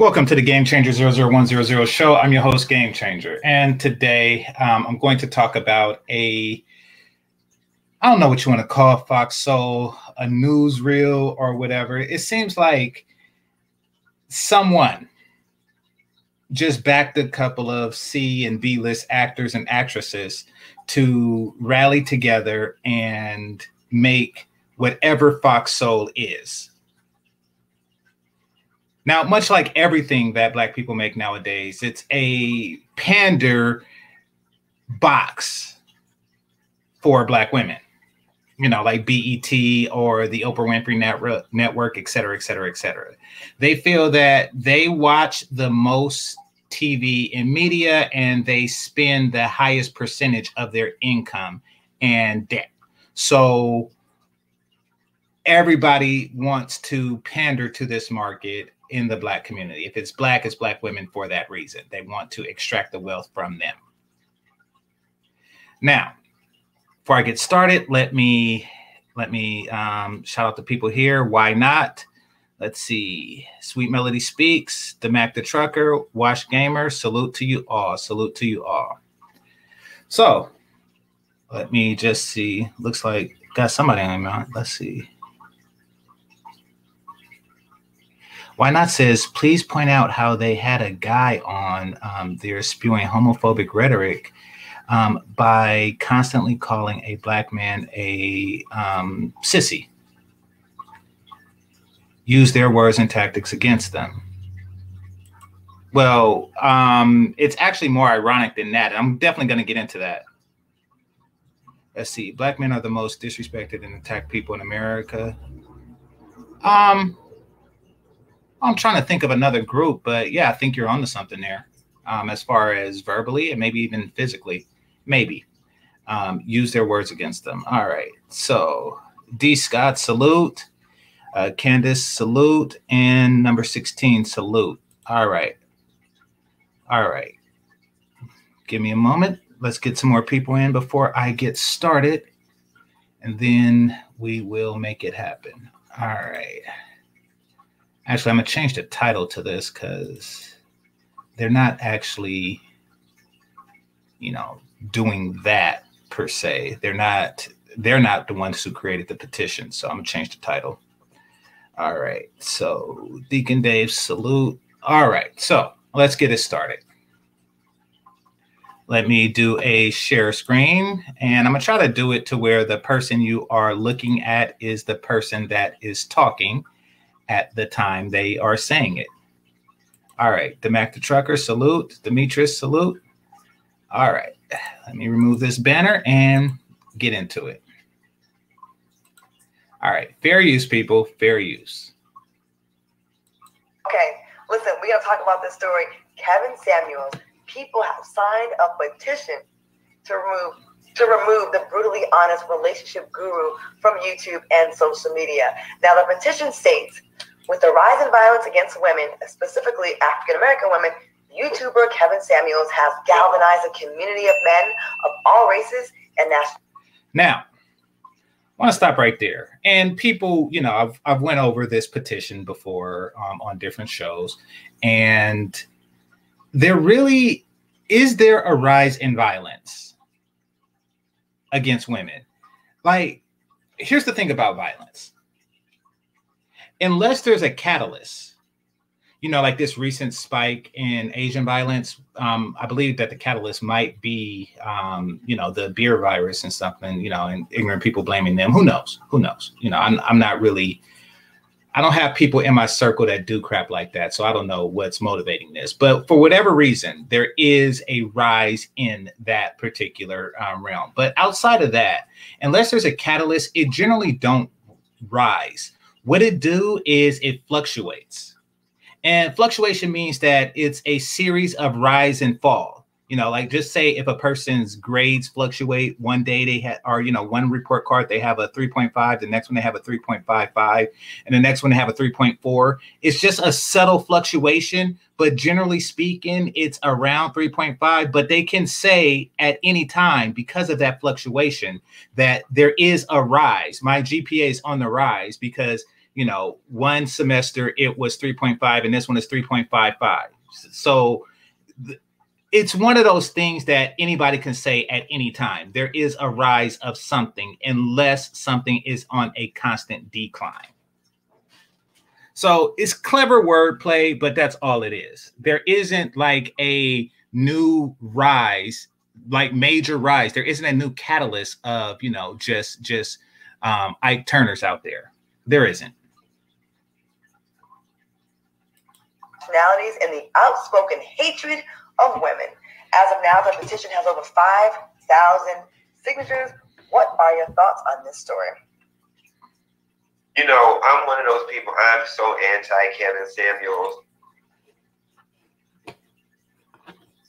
Welcome to the Game Changer 00100 show. I'm your host, Game Changer. And today um, I'm going to talk about a, I don't know what you want to call Fox Soul, a newsreel or whatever. It seems like someone just backed a couple of C and B list actors and actresses to rally together and make whatever Fox Soul is now, much like everything that Black people make nowadays, it's a pander box for Black women. You know, like BET or the Oprah Winfrey Network, et cetera, et cetera, et cetera. They feel that they watch the most TV and media and they spend the highest percentage of their income and debt. So everybody wants to pander to this market in the black community. If it's black, it's black women for that reason. They want to extract the wealth from them. Now, before I get started, let me let me um, shout out the people here. Why not? Let's see. Sweet Melody Speaks, the Mac the Trucker, Wash Gamer. Salute to you all. Salute to you all. So let me just see. Looks like got somebody on. Let's see. Why Not says, please point out how they had a guy on um, spewing homophobic rhetoric um, by constantly calling a black man a um, sissy. Use their words and tactics against them. Well, um, it's actually more ironic than that. I'm definitely going to get into that. Let's see. Black men are the most disrespected and attacked people in America. Um, I'm trying to think of another group, but yeah, I think you're onto something there. Um, as far as verbally and maybe even physically, maybe um, use their words against them. All right. So D. Scott, salute. Uh, Candace, salute. And number 16, salute. All right. All right. Give me a moment. Let's get some more people in before I get started. And then we will make it happen. All right. Actually, I'm gonna change the title to this because they're not actually, you know, doing that per se. They're not. They're not the ones who created the petition. So I'm gonna change the title. All right. So Deacon Dave, salute. All right. So let's get it started. Let me do a share screen and I'm gonna try to do it to where the person you are looking at is the person that is talking at the time they are saying it. All right, the Mac the trucker, salute. Demetrius, salute. All right, let me remove this banner and get into it. All right, fair use, people, fair use. Okay, listen, we gotta talk about this story. Kevin Samuels, people have signed a petition to remove to remove the brutally honest relationship guru from YouTube and social media. Now, the petition states with the rise in violence against women, specifically African American women, YouTuber Kevin Samuels has galvanized a community of men of all races and nationalities. Now, I want to stop right there. And people, you know, I've I've went over this petition before um, on different shows, and there really is there a rise in violence against women. Like, here's the thing about violence unless there's a catalyst, you know, like this recent spike in Asian violence, um, I believe that the catalyst might be, um, you know, the beer virus and something, you know, and ignorant people blaming them. Who knows? Who knows? You know, I'm, I'm not really, I don't have people in my circle that do crap like that. So I don't know what's motivating this. But for whatever reason, there is a rise in that particular um, realm. But outside of that, unless there's a catalyst, it generally don't rise what it do is it fluctuates. And fluctuation means that it's a series of rise and fall. You know, like just say if a person's grades fluctuate, one day they have, or, you know, one report card, they have a 3.5, the next one they have a 3.55, and the next one they have a 3.4. It's just a subtle fluctuation, but generally speaking, it's around 3.5. But they can say at any time, because of that fluctuation, that there is a rise. My GPA is on the rise because you know, one semester it was 3.5 and this one is 3.55. So th- it's one of those things that anybody can say at any time. There is a rise of something unless something is on a constant decline. So it's clever wordplay, but that's all it is. There isn't like a new rise, like major rise. There isn't a new catalyst of, you know, just just um Ike Turners out there. There isn't. Personalities and the outspoken hatred of women. As of now, the petition has over 5,000 signatures. What are your thoughts on this story? You know, I'm one of those people. I'm so anti Kevin Samuels.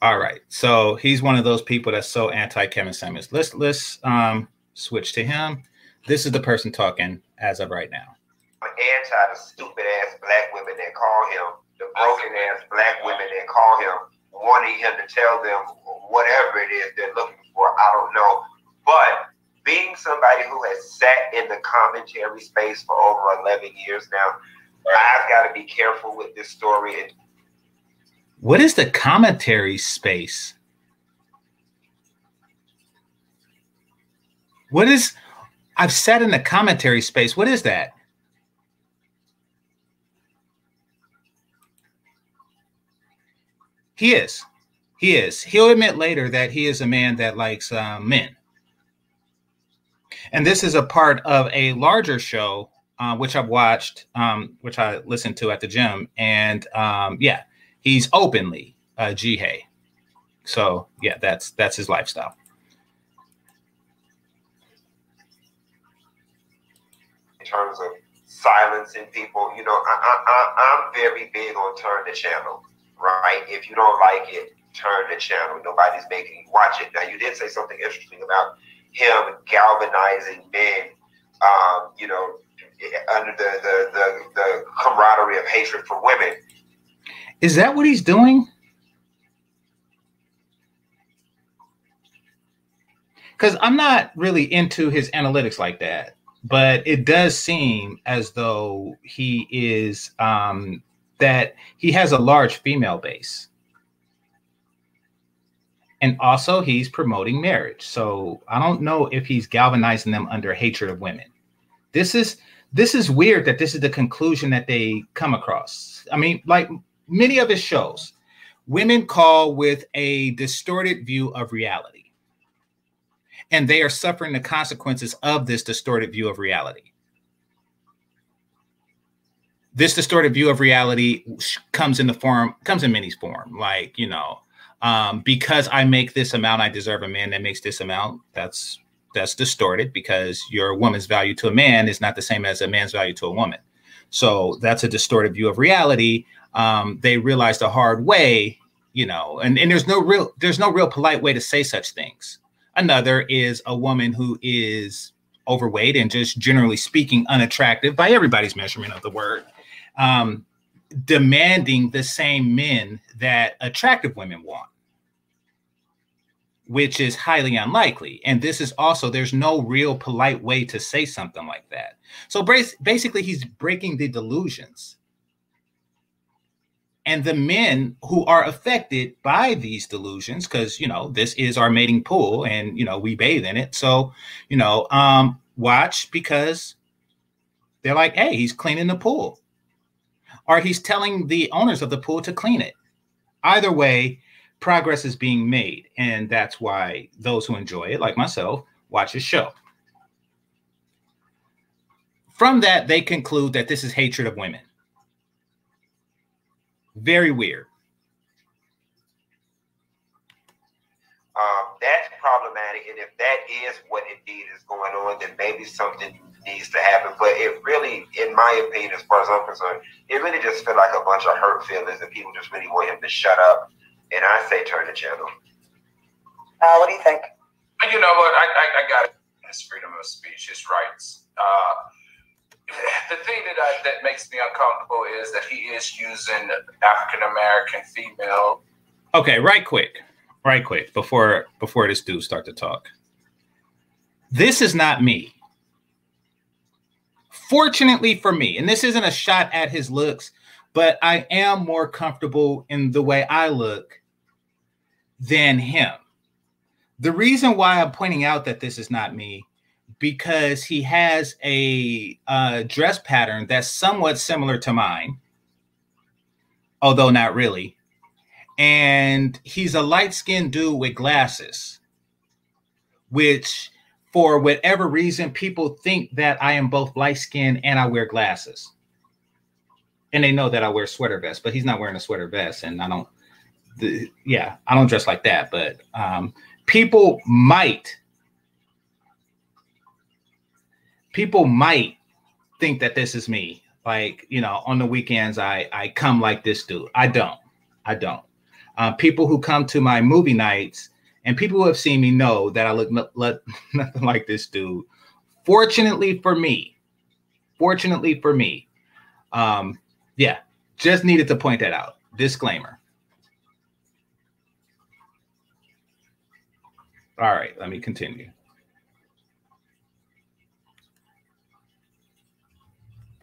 All right. So he's one of those people that's so anti Kevin Samuels. Let's let's um switch to him. This is the person talking as of right now. I'm anti the stupid ass black women that call him, the broken ass black women that call him, wanting him to tell them whatever it is they're looking for. I don't know. But being somebody who has sat in the commentary space for over 11 years now, I've got to be careful with this story. What is the commentary space? What is I've sat in the commentary space. What is that? He is. He is. He'll admit later that he is a man that likes uh, men. And this is a part of a larger show, uh, which I've watched, um, which I listened to at the gym. And um, yeah, he's openly uh, jihad. So yeah, that's that's his lifestyle. in terms of silencing people, you know, I, I, I, I'm very big on turn the channel, right? If you don't like it, turn the channel. Nobody's making you watch it. Now, you did say something interesting about him galvanizing men, um, you know, under the, the, the, the camaraderie of hatred for women. Is that what he's doing? Because I'm not really into his analytics like that, but it does seem as though he is um, that he has a large female base. And also, he's promoting marriage. So I don't know if he's galvanizing them under hatred of women. This is this is weird that this is the conclusion that they come across. I mean, like many of his shows, women call with a distorted view of reality. And they are suffering the consequences of this distorted view of reality. This distorted view of reality comes in the form, comes in many form, like, you know, um, because I make this amount, I deserve a man that makes this amount. That's that's distorted because your woman's value to a man is not the same as a man's value to a woman. So that's a distorted view of reality. Um, they realized the hard way, you know, and, and there's no real there's no real polite way to say such things. Another is a woman who is overweight and just generally speaking unattractive by everybody's measurement of the word, um, demanding the same men that attractive women want which is highly unlikely. And this is also, there's no real polite way to say something like that. So basically, he's breaking the delusions. And the men who are affected by these delusions, because, you know, this is our mating pool and, you know, we bathe in it. So, you know, um, watch because they're like, hey, he's cleaning the pool. Or he's telling the owners of the pool to clean it. Either way, progress is being made. And that's why those who enjoy it, like myself, watch his show. From that, they conclude that this is hatred of women. Very weird. Um, that's problematic. And if that is what indeed is going on, then maybe something needs to happen. But it really, in my opinion, as far as I'm concerned, it really just felt like a bunch of hurt feelings and people just really want him to shut up and I say turn the channel. Uh, what do you think? You know what? I, I, I got his freedom of speech, his rights. Uh, the thing that I, that makes me uncomfortable is that he is using African American female. Okay, right quick, right quick before before this dude start to talk. This is not me Fortunately for me, and this isn't a shot at his looks, but I am more comfortable in the way I look than him. The reason why I'm pointing out that this is not me because he has a uh, dress pattern that's somewhat similar to mine, although not really. And he's a light skinned dude with glasses, which, for whatever reason, people think that I am both light skinned and I wear glasses. And they know that I wear sweater vest, but he's not wearing a sweater vest. And I don't, the, yeah, I don't dress like that. But um, people might people might think that this is me. Like, you know, on the weekends, I I come like this dude. I don't. I don't. Uh, people who come to my movie nights and people who have seen me know that I look nothing like this dude. Fortunately for me, fortunately for me, um, yeah, just needed to point that out. Disclaimer. All right, let me continue.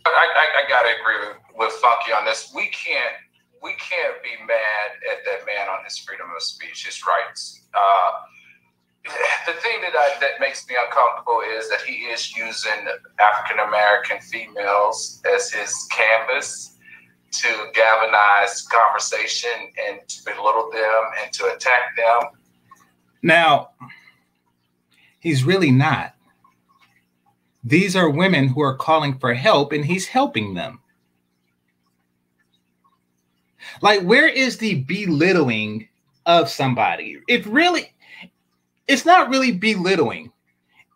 I, I, I gotta agree with, with Funky on this. We can't we can't be mad at that man on his freedom of speech, his rights. Uh, the thing that I, that makes me uncomfortable is that he is using African American females as his canvas to galvanize conversation and to belittle them and to attack them. Now, he's really not. These are women who are calling for help, and he's helping them. Like, where is the belittling of somebody? If really, it's not really belittling.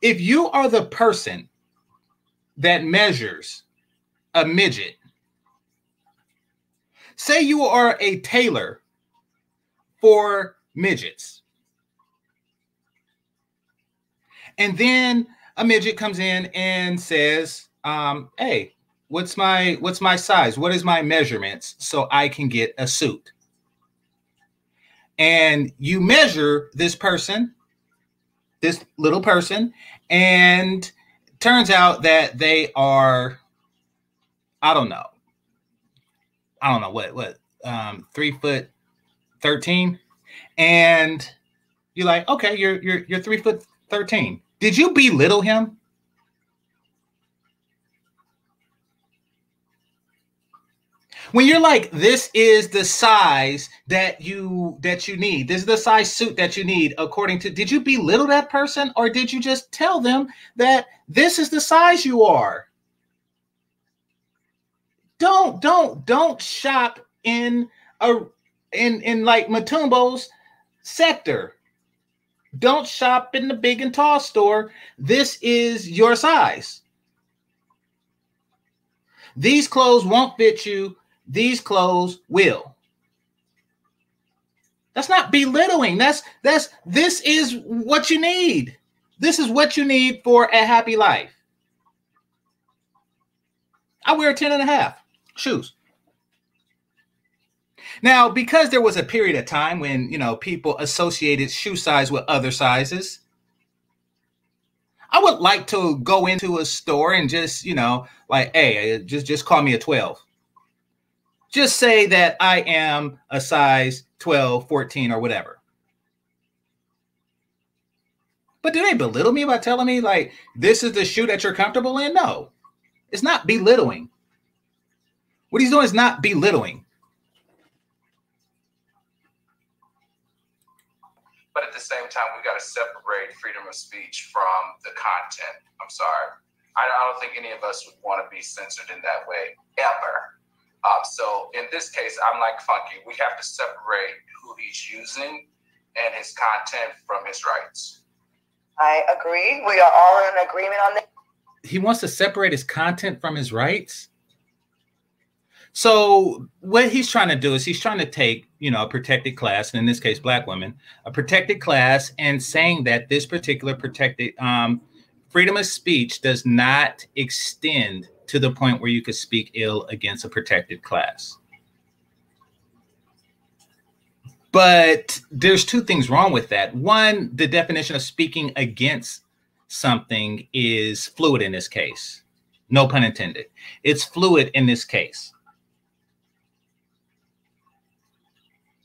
If you are the person that measures a midget, say you are a tailor for midgets, and then a midget comes in and says, um, "Hey, what's my what's my size? What is my measurements so I can get a suit?" And you measure this person, this little person, and turns out that they are, I don't know, I don't know what what um, three foot thirteen, and you're like, okay, you're you're you're three foot thirteen. Did you belittle him? When you're like, this is the size that you that you need. This is the size suit that you need according to did you belittle that person or did you just tell them that this is the size you are? Don't don't don't shop in a in in like Mutombo's sector. Don't shop in the big and tall store. This is your size. These clothes won't fit you. These clothes will. That's not belittling. That's that's this is what you need. This is what you need for a happy life. I wear 10 and a half shoes. Now, because there was a period of time when, you know, people associated shoe size with other sizes, I would like to go into a store and just, you know, like, hey, just just call me a 12. Just say that I am a size 12, 14 or whatever. But do they belittle me by telling me like this is the shoe that you're comfortable in? No. It's not belittling. What he's doing is not belittling. but at the same time, we got to separate freedom of speech from the content. I'm sorry. I, don't think any of us would want to be censored in that way ever. Um, so in this case, I'm like Funky. We have to separate who he's using and his content from his rights. I agree. We are all in agreement on that. He wants to separate his content from his rights. So what he's trying to do is he's trying to take, you know, a protected class, and in this case, black women, a protected class, and saying that this particular protected um, freedom of speech does not extend to the point where you could speak ill against a protected class. But there's two things wrong with that. One, the definition of speaking against something is fluid in this case No pun intended. It's fluid in this case.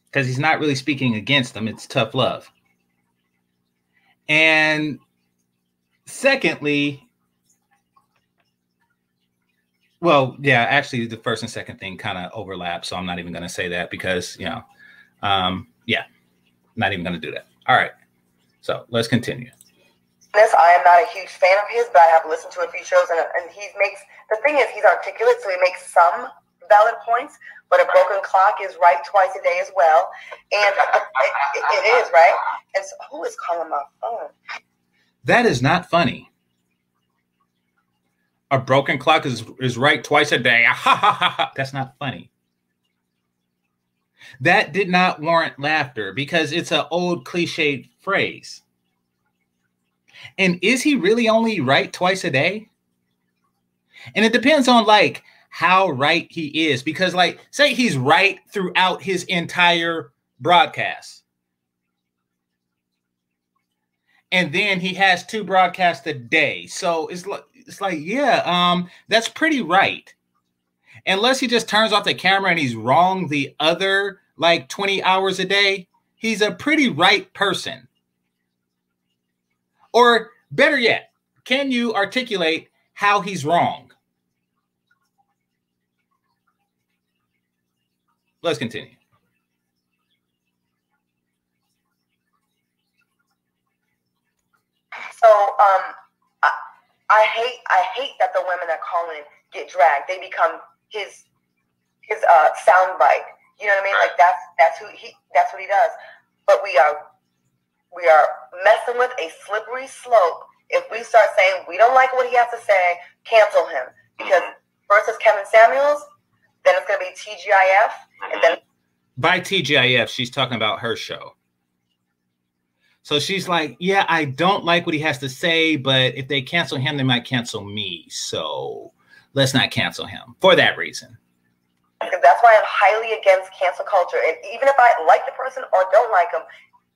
Because he's not really speaking against them, it's tough love. And secondly, well, yeah, actually, the first and second thing kind of overlap. So I'm not even going to say that because, you know, um, yeah, not even going to do that. All right. So let's continue. This I am not a huge fan of his, but I have listened to a few shows, and, and he makes the thing is he's articulate, so he makes some valid points. But a broken clock is right twice a day as well, and it, it is right. And so, who is calling my phone? That is not funny. A broken clock is is right twice a day. That's not funny. That did not warrant laughter because it's an old cliched phrase. And is he really only right twice a day? And it depends on like how right he is because like say he's right throughout his entire broadcast. And then he has two broadcasts a day. So it's like it's like yeah, um that's pretty right. Unless he just turns off the camera and he's wrong the other like 20 hours a day, he's a pretty right person. Or better yet, can you articulate how he's wrong? Let's continue. So um, I, I hate I hate that the women that call in get dragged. They become his his uh soundbite. You know what I mean? Like that's that's who he that's what he does. But we are we are messing with a slippery slope if we start saying we don't like what he has to say, cancel him. Because first it's Kevin Samuels, then it's gonna be TGIF, and then by TGIF, she's talking about her show. So she's like, Yeah, I don't like what he has to say, but if they cancel him, they might cancel me. So let's not cancel him for that reason. That's why I'm highly against cancel culture. And even if I like the person or don't like him,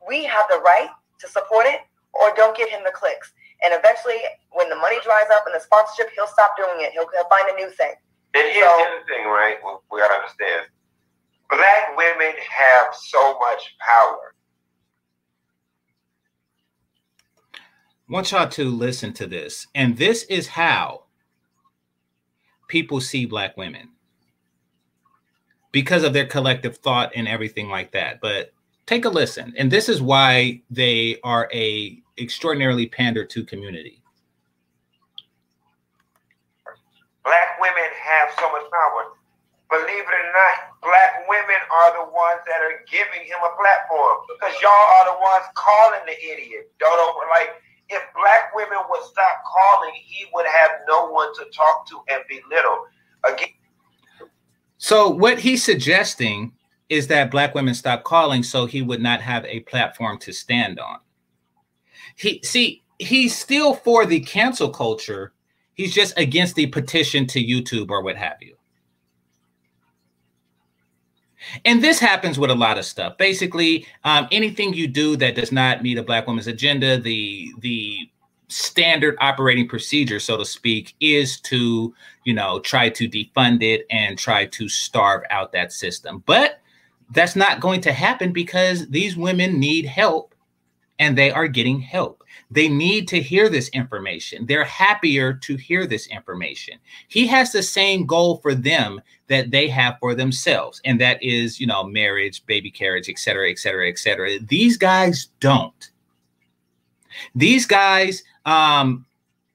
we have the right to support it or don't give him the clicks. And eventually, when the money dries up and the sponsorship, he'll stop doing it. He'll, he'll find a new thing. And here's so, the other thing, right? We got to understand black women have so much power. I want y'all to listen to this. And this is how people see black women because of their collective thought and everything like that. But take a listen. And this is why they are a extraordinarily pander to community. Black women have so much power. Believe it or not, black women are the ones that are giving him a platform because y'all are the ones calling the idiot. Don't over like if black women would stop calling, he would have no one to talk to and belittle. Again, so what he's suggesting is that black women stop calling so he would not have a platform to stand on. He see he's still for the cancel culture. He's just against the petition to YouTube or what have you. And this happens with a lot of stuff. Basically, um, anything you do that does not meet a black woman's agenda, the the standard operating procedure, so to speak, is to, you know, try to defund it and try to starve out that system. But that's not going to happen because these women need help and they are getting help. They need to hear this information. They're happier to hear this information. He has the same goal for them that they have for themselves, and that is, you know, marriage, baby carriage, et cetera, et cetera, et cetera. These guys don't. These guys um,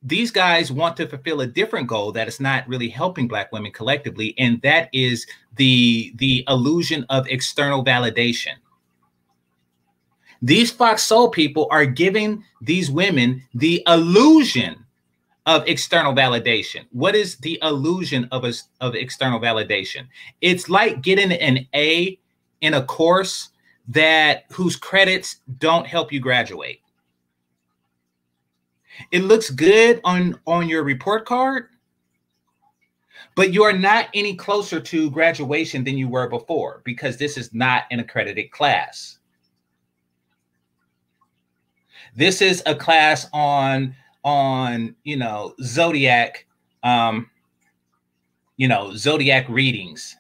these guys want to fulfill a different goal that is not really helping black women collectively and that is the the illusion of external validation these fox soul people are giving these women the illusion of external validation. What is the illusion of us of external validation? It's like getting an a in a course that whose credits don't help you graduate. It looks good on on your report card, but you are not any closer to graduation than you were before because this is not an accredited class. This is a class on on, you know, zodiac um you know, zodiac readings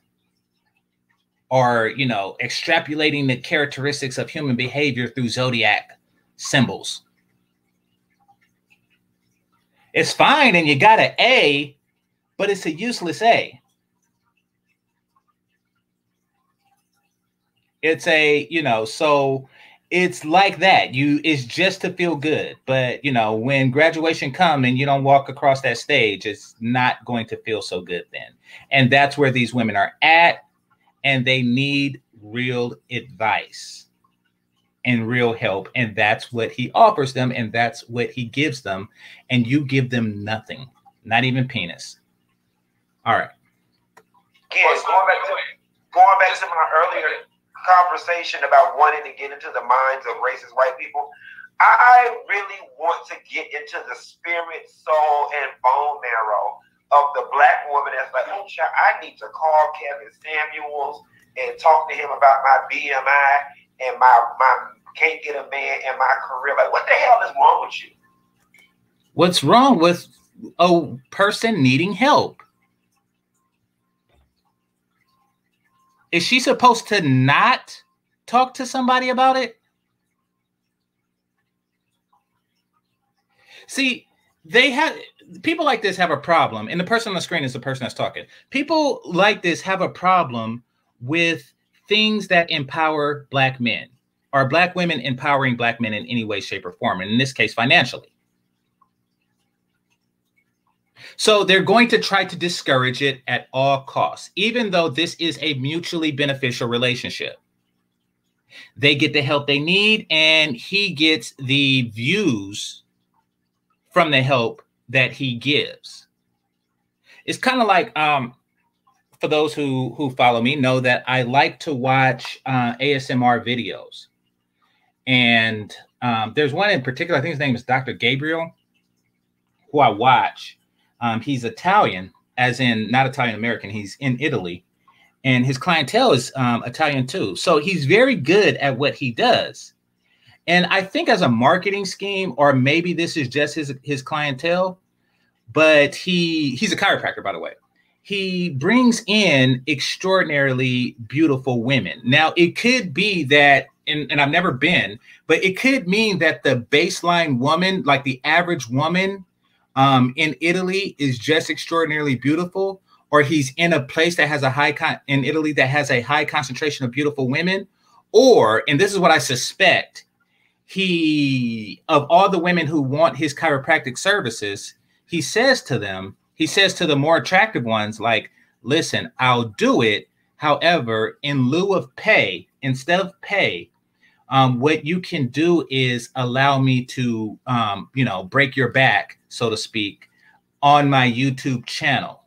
or, you know, extrapolating the characteristics of human behavior through zodiac symbols. It's fine and you got an A, but it's a useless A. It's a, you know, so it's like that. You it's just to feel good. But you know, when graduation come and you don't walk across that stage, it's not going to feel so good then. And that's where these women are at, and they need real advice and real help. And that's what he offers them, and that's what he gives them. And you give them nothing, not even penis. All right. Again, going back to going back to my earlier conversation about wanting to get into the minds of racist white people. I really want to get into the spirit, soul, and bone marrow of the black woman that's like, oh, child, I need to call Kevin Samuels and talk to him about my BMI and my my can't get a man in my career. Like, what the hell is wrong with you? What's wrong with a person needing help? Is she supposed to not talk to somebody about it? See, they have people like this have a problem, and the person on the screen is the person that's talking. People like this have a problem with things that empower black men or black women empowering black men in any way, shape, or form, and in this case, financially. So they're going to try to discourage it at all costs, even though this is a mutually beneficial relationship. They get the help they need, and he gets the views from the help that he gives. It's kind of like, um, for those who who follow me, know that I like to watch uh, ASMR videos, and um, there's one in particular. I think his name is Dr. Gabriel, who I watch um, he's Italian, as in not Italian American. He's in Italy, and his clientele is um, Italian too. So he's very good at what he does. And I think as a marketing scheme, or maybe this is just his his clientele, but he he's a chiropractor, by the way. He brings in extraordinarily beautiful women. Now, it could be that, and, and I've never been, but it could mean that the baseline woman, like the average woman, um, in Italy is just extraordinarily beautiful, or he's in a place that has a high con- in Italy that has a high concentration of beautiful women, or and this is what I suspect, he of all the women who want his chiropractic services, he says to them, he says to the more attractive ones, like, listen, I'll do it. However, in lieu of pay, instead of pay, um, what you can do is allow me to, um, you know, break your back, so to speak, on my YouTube channel.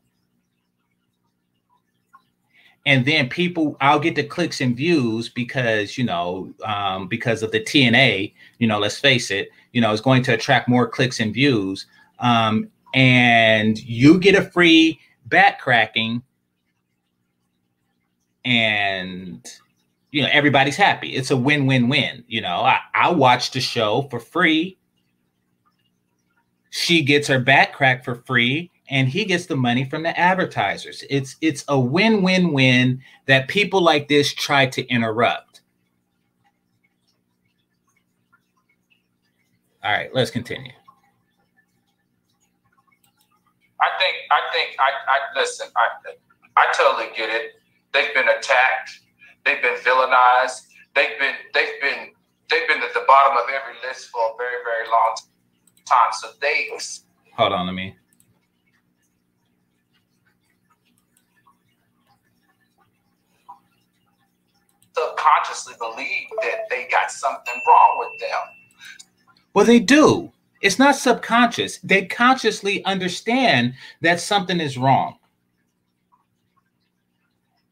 And then people, I'll get the clicks and views because, you know, um, because of the TNA, you know, let's face it, you know, it's going to attract more clicks and views. Um, and you get a free back cracking and you know everybody's happy. It's a win-win-win you know. I, I watch the show for free. She gets her back crack for free and he gets the money from the advertisers. It's it's a win-win-win that people like this try to interrupt. All right let's continue. I think i think i, I listen i i totally get it. They've been attacked They've been villainized. They've been they've been they've been at the bottom of every list for a very very long time. So they hold on to me. Subconsciously believe that they got something wrong with them. Well, they do. It's not subconscious. They consciously understand that something is wrong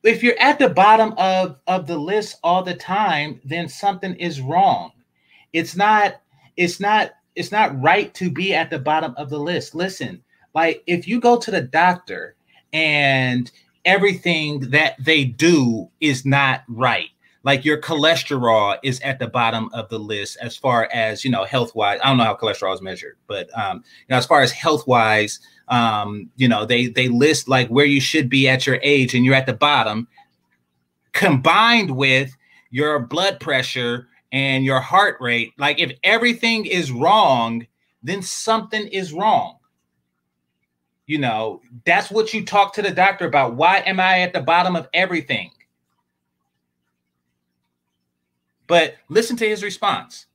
if you're at the bottom of of the list all the time then something is wrong. It's not it's not it's not right to be at the bottom of the list. Listen like if you go to the doctor and everything that they do is not right like your cholesterol is at the bottom of the list as far as you know health wise i don't know how cholesterol is measured but um you know as far as health wise um you know they they list like where you should be at your age and you're at the bottom combined with your blood pressure and your heart rate. Like if everything is wrong then something is wrong. You know that's what you talk to the doctor about. Why am i at the bottom of everything but listen to his response.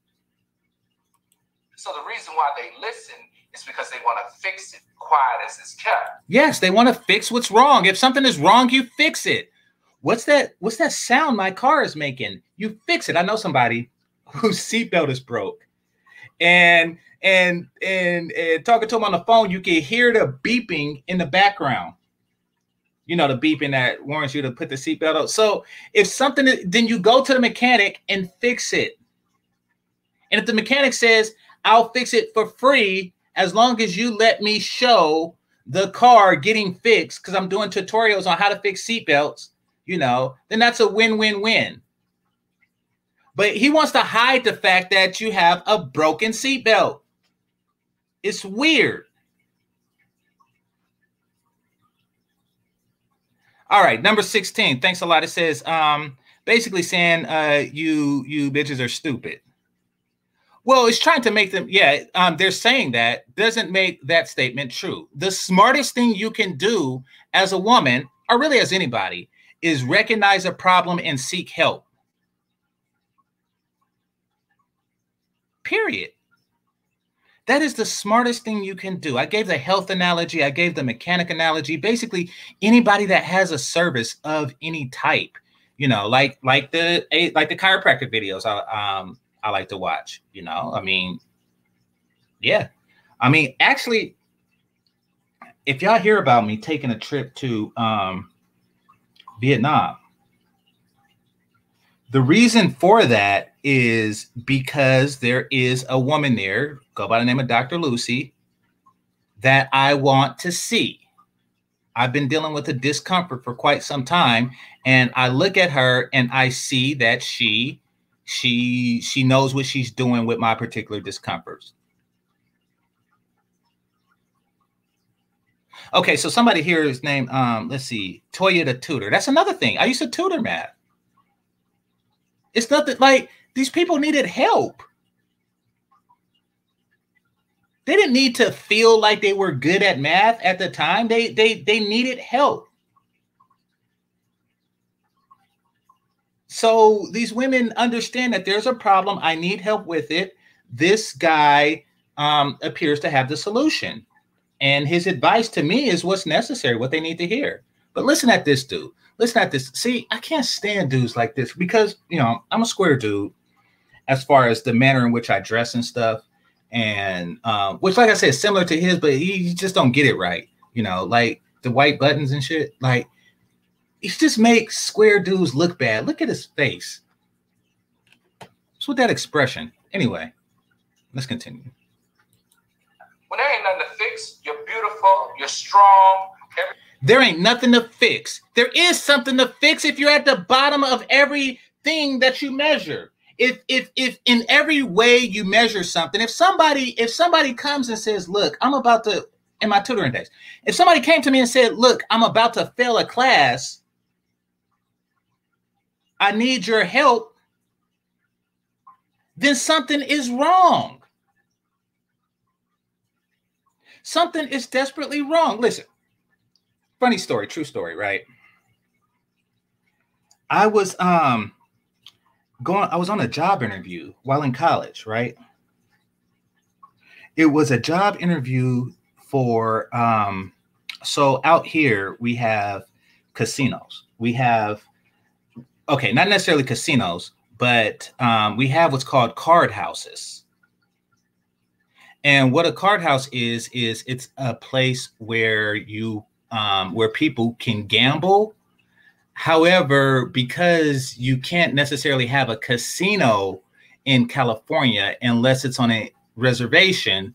So the reason why they listen is because they want to fix it quiet as it's kept. Yes, they want to fix what's wrong. If something is wrong, you fix it. What's that? What's that sound my car is making? You fix it. I know somebody whose seatbelt is broke. And and and, and talking to him on the phone, you can hear the beeping in the background you know, the beeping that warns you to put the seatbelt on. So if something, then you go to the mechanic and fix it. And if the mechanic says, I'll fix it for free as long as you let me show the car getting fixed, because I'm doing tutorials on how to fix seatbelts, you know, then that's a win win win. But he wants to hide the fact that you have a broken seatbelt. It's weird. All right, number 16. Thanks a lot. It says um basically saying uh you you bitches are stupid. Well, it's trying to make them, yeah, um, they're saying that doesn't make that statement true. The smartest thing you can do as a woman, or really as anybody, is recognize a problem and seek help. Period. That is the smartest thing you can do. I gave the health analogy, I gave the mechanic analogy. Basically, anybody that has a service of any type, you know, like like the like the chiropractic videos I um I like to watch, you know. I mean, yeah. I mean, actually if y'all hear about me taking a trip to um Vietnam, the reason for that is because there is a woman there, go by the name of Dr. Lucy, that I want to see. I've been dealing with a discomfort for quite some time, and I look at her and I see that she she she knows what she's doing with my particular discomforts. Okay, so somebody here is named um, let's see, Toya the tutor. That's another thing. I used to tutor math. It's nothing like these people needed help. They didn't need to feel like they were good at math at the time. They they they needed help. So these women understand that there's a problem. I need help with it. This guy um, appears to have the solution. And his advice to me is what's necessary, what they need to hear. But listen at this dude listen at this. See, I can't stand dudes like this because you know I'm a square dude as far as the manner in which I dress and stuff, and um, which, like I said, similar to his, but he just don't get it right. You know, like the white buttons and shit. Like he just makes square dudes look bad. Look at his face. What's with that expression? Anyway, let's continue. When there ain't nothing to fix, you're beautiful, you're strong, there ain't nothing to fix. There is something to fix if you're at the bottom of everything that you measure. If if if in every way you measure something, if somebody if somebody comes and says, "Look, I'm about to in my tutoring days," if somebody came to me and said, "Look, I'm about to fail a class, I need your help," then something is wrong. Something is desperately wrong. Listen, funny story, true story, right? I was um going I was on a job interview while in college, right? It was a job interview for um so out here we have casinos. We have okay, not necessarily casinos, but um, we have what's called card houses. And what a card house is is it's a place where you um, where people can gamble. However, because you can't necessarily have a casino in California unless it's on a reservation,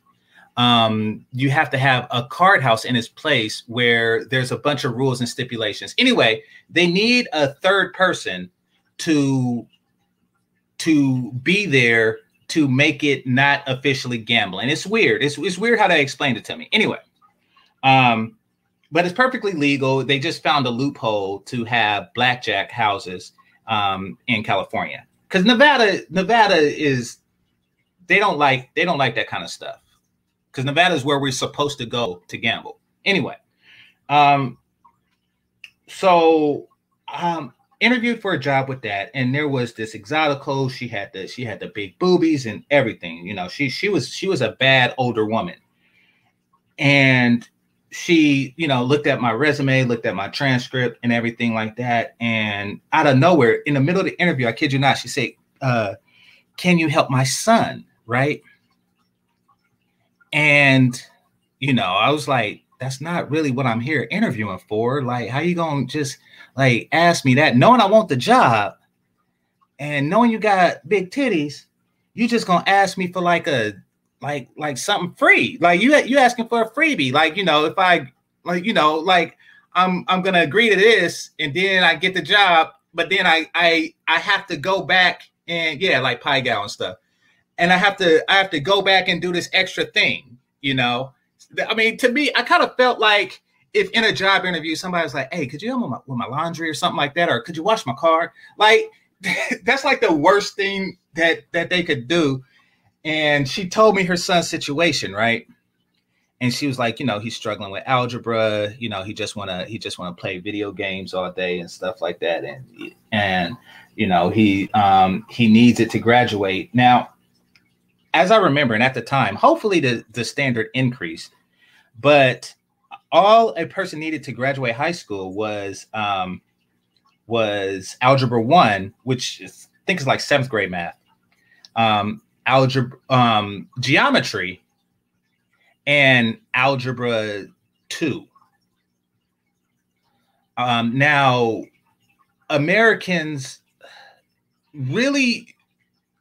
um, you have to have a card house in its place where there's a bunch of rules and stipulations. Anyway, they need a third person to to be there to make it not officially gambling. It's weird. It's, it's weird how they explained it to me. Anyway, um, but it's perfectly legal. They just found a loophole to have blackjack houses um, in California because Nevada, Nevada is they don't like they don't like that kind of stuff because Nevada is where we're supposed to go to gamble. Anyway, um, so um, interviewed for a job with that, and there was this exotico. She had the she had the big boobies and everything. You know, she she was she was a bad older woman, and she you know looked at my resume, looked at my transcript and everything like that, and out of nowhere, in the middle of the interview, I kid you not, she said, uh, "Can you help my son?" Right, and you know, I was like, "That's not really what I'm here interviewing for. Like, how you gonna just?" like ask me that, knowing I want the job and knowing you got big titties, you just gonna ask me for like a like like something free. Like you you asking for a freebie. Like, you know, if I like, you know, like I'm I'm gonna agree to this and then I get the job, but then I I I have to go back and yeah, like pie gal and stuff. And I have to I have to go back and do this extra thing, you know. I mean, to me, I kind of felt like if in a job interview somebody's like, "Hey, could you help me with my, with my laundry or something like that, or could you wash my car?" Like that's like the worst thing that that they could do. And she told me her son's situation, right? And she was like, you know, he's struggling with algebra. You know, he just wanna he just wanna play video games all day and stuff like that. And and you know he um, he needs it to graduate now. As I remember, and at the time, hopefully the the standard increased, but all a person needed to graduate high school was um, was algebra one, which is, I think is like seventh grade math, um, algebra, um, geometry, and algebra two. Um, now, Americans really,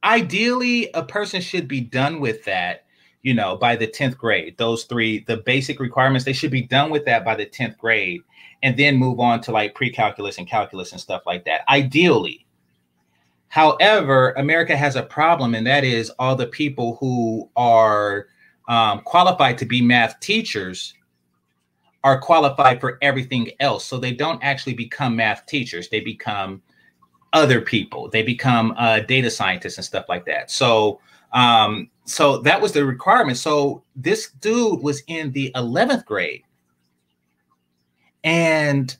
ideally, a person should be done with that you know, by the 10th grade. Those three, the basic requirements, they should be done with that by the 10th grade and then move on to like pre-calculus and calculus and stuff like that. Ideally. However, America has a problem, and that is all the people who are um, qualified to be math teachers are qualified for everything else. So they don't actually become math teachers. They become other people. They become uh, data scientists and stuff like that. So um, so that was the requirement. So this dude was in the 11th grade. And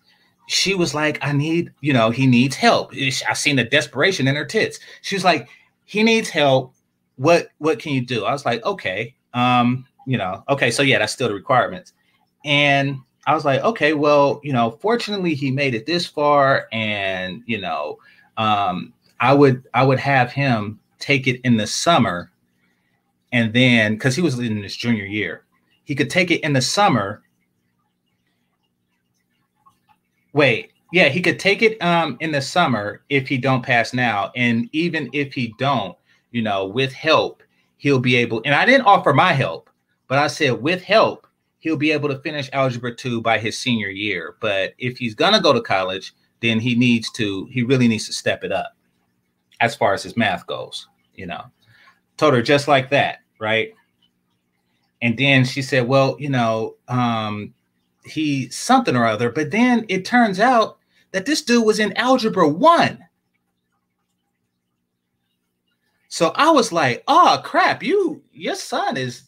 she was like, I need, you know, he needs help. I seen the desperation in her tits. She was like, he needs help. What what can you do? I was like, okay. Um, you know, okay, so yeah, that's still the requirements. And I was like, okay, well, you know, fortunately he made it this far, and you know, um, I would I would have him take it in the summer and then because he was in his junior year, he could take it in the summer. Wait, yeah, he could take it um in the summer if he don't pass now, and even if he don't, you know, with help, he'll be able. And I didn't offer my help, but I said with help, he'll be able to finish algebra two by his senior year. But if he's gonna go to college, then he needs to. He really needs to step it up as far as his math goes you know, told her just like that, right? And then she said, well, you know, um, he something or other. But then it turns out that this dude was in algebra one. So I was like, oh crap, you your son is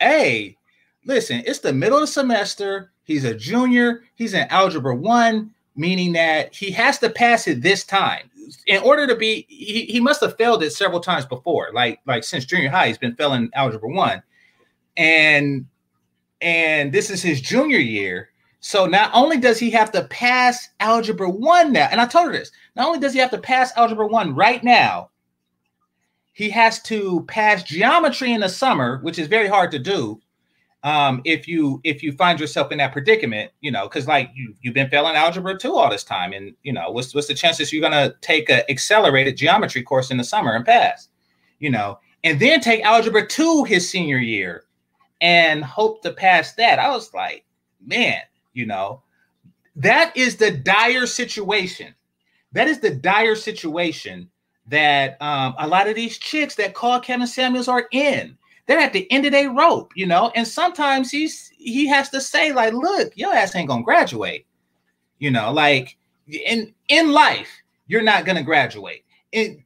hey, listen, it's the middle of the semester. He's a junior, he's in algebra one, meaning that he has to pass it this time in order to be he, he must have failed it several times before like like since junior high he's been failing algebra one and and this is his junior year. So not only does he have to pass algebra one now and i told her this not only does he have to pass algebra one right now he has to pass geometry in the summer which is very hard to do um, if you if you find yourself in that predicament, you know, because like you you've been failing algebra two all this time, and you know, what's what's the chances you're gonna take an accelerated geometry course in the summer and pass, you know, and then take algebra two his senior year and hope to pass that. I was like, man, you know, that is the dire situation that is the dire situation that um, a lot of these chicks that call Kevin Samuels are in. They're at the end of their rope, you know, and sometimes he's he has to say, like, look, your ass ain't gonna graduate. You know, like in in life, you're not gonna graduate. In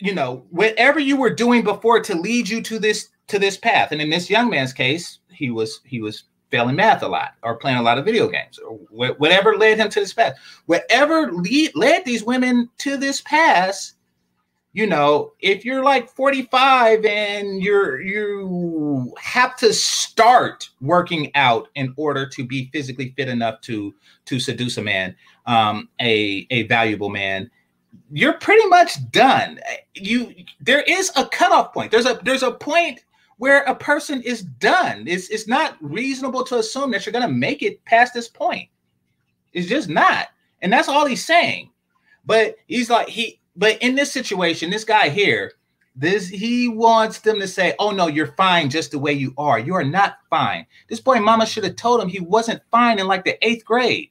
you know, whatever you were doing before to lead you to this to this path. And in this young man's case, he was he was failing math a lot or playing a lot of video games or wh- whatever led him to this path. Whatever lead, led these women to this path, you know, if you're like 45 and you're you have to start working out in order to be physically fit enough to to seduce a man, um, a a valuable man, you're pretty much done. You there is a cutoff point. There's a there's a point where a person is done. It's it's not reasonable to assume that you're gonna make it past this point. It's just not. And that's all he's saying. But he's like, he but in this situation, this guy here, this he wants them to say, Oh no, you're fine just the way you are. You are not fine. This boy mama should have told him he wasn't fine in like the eighth grade.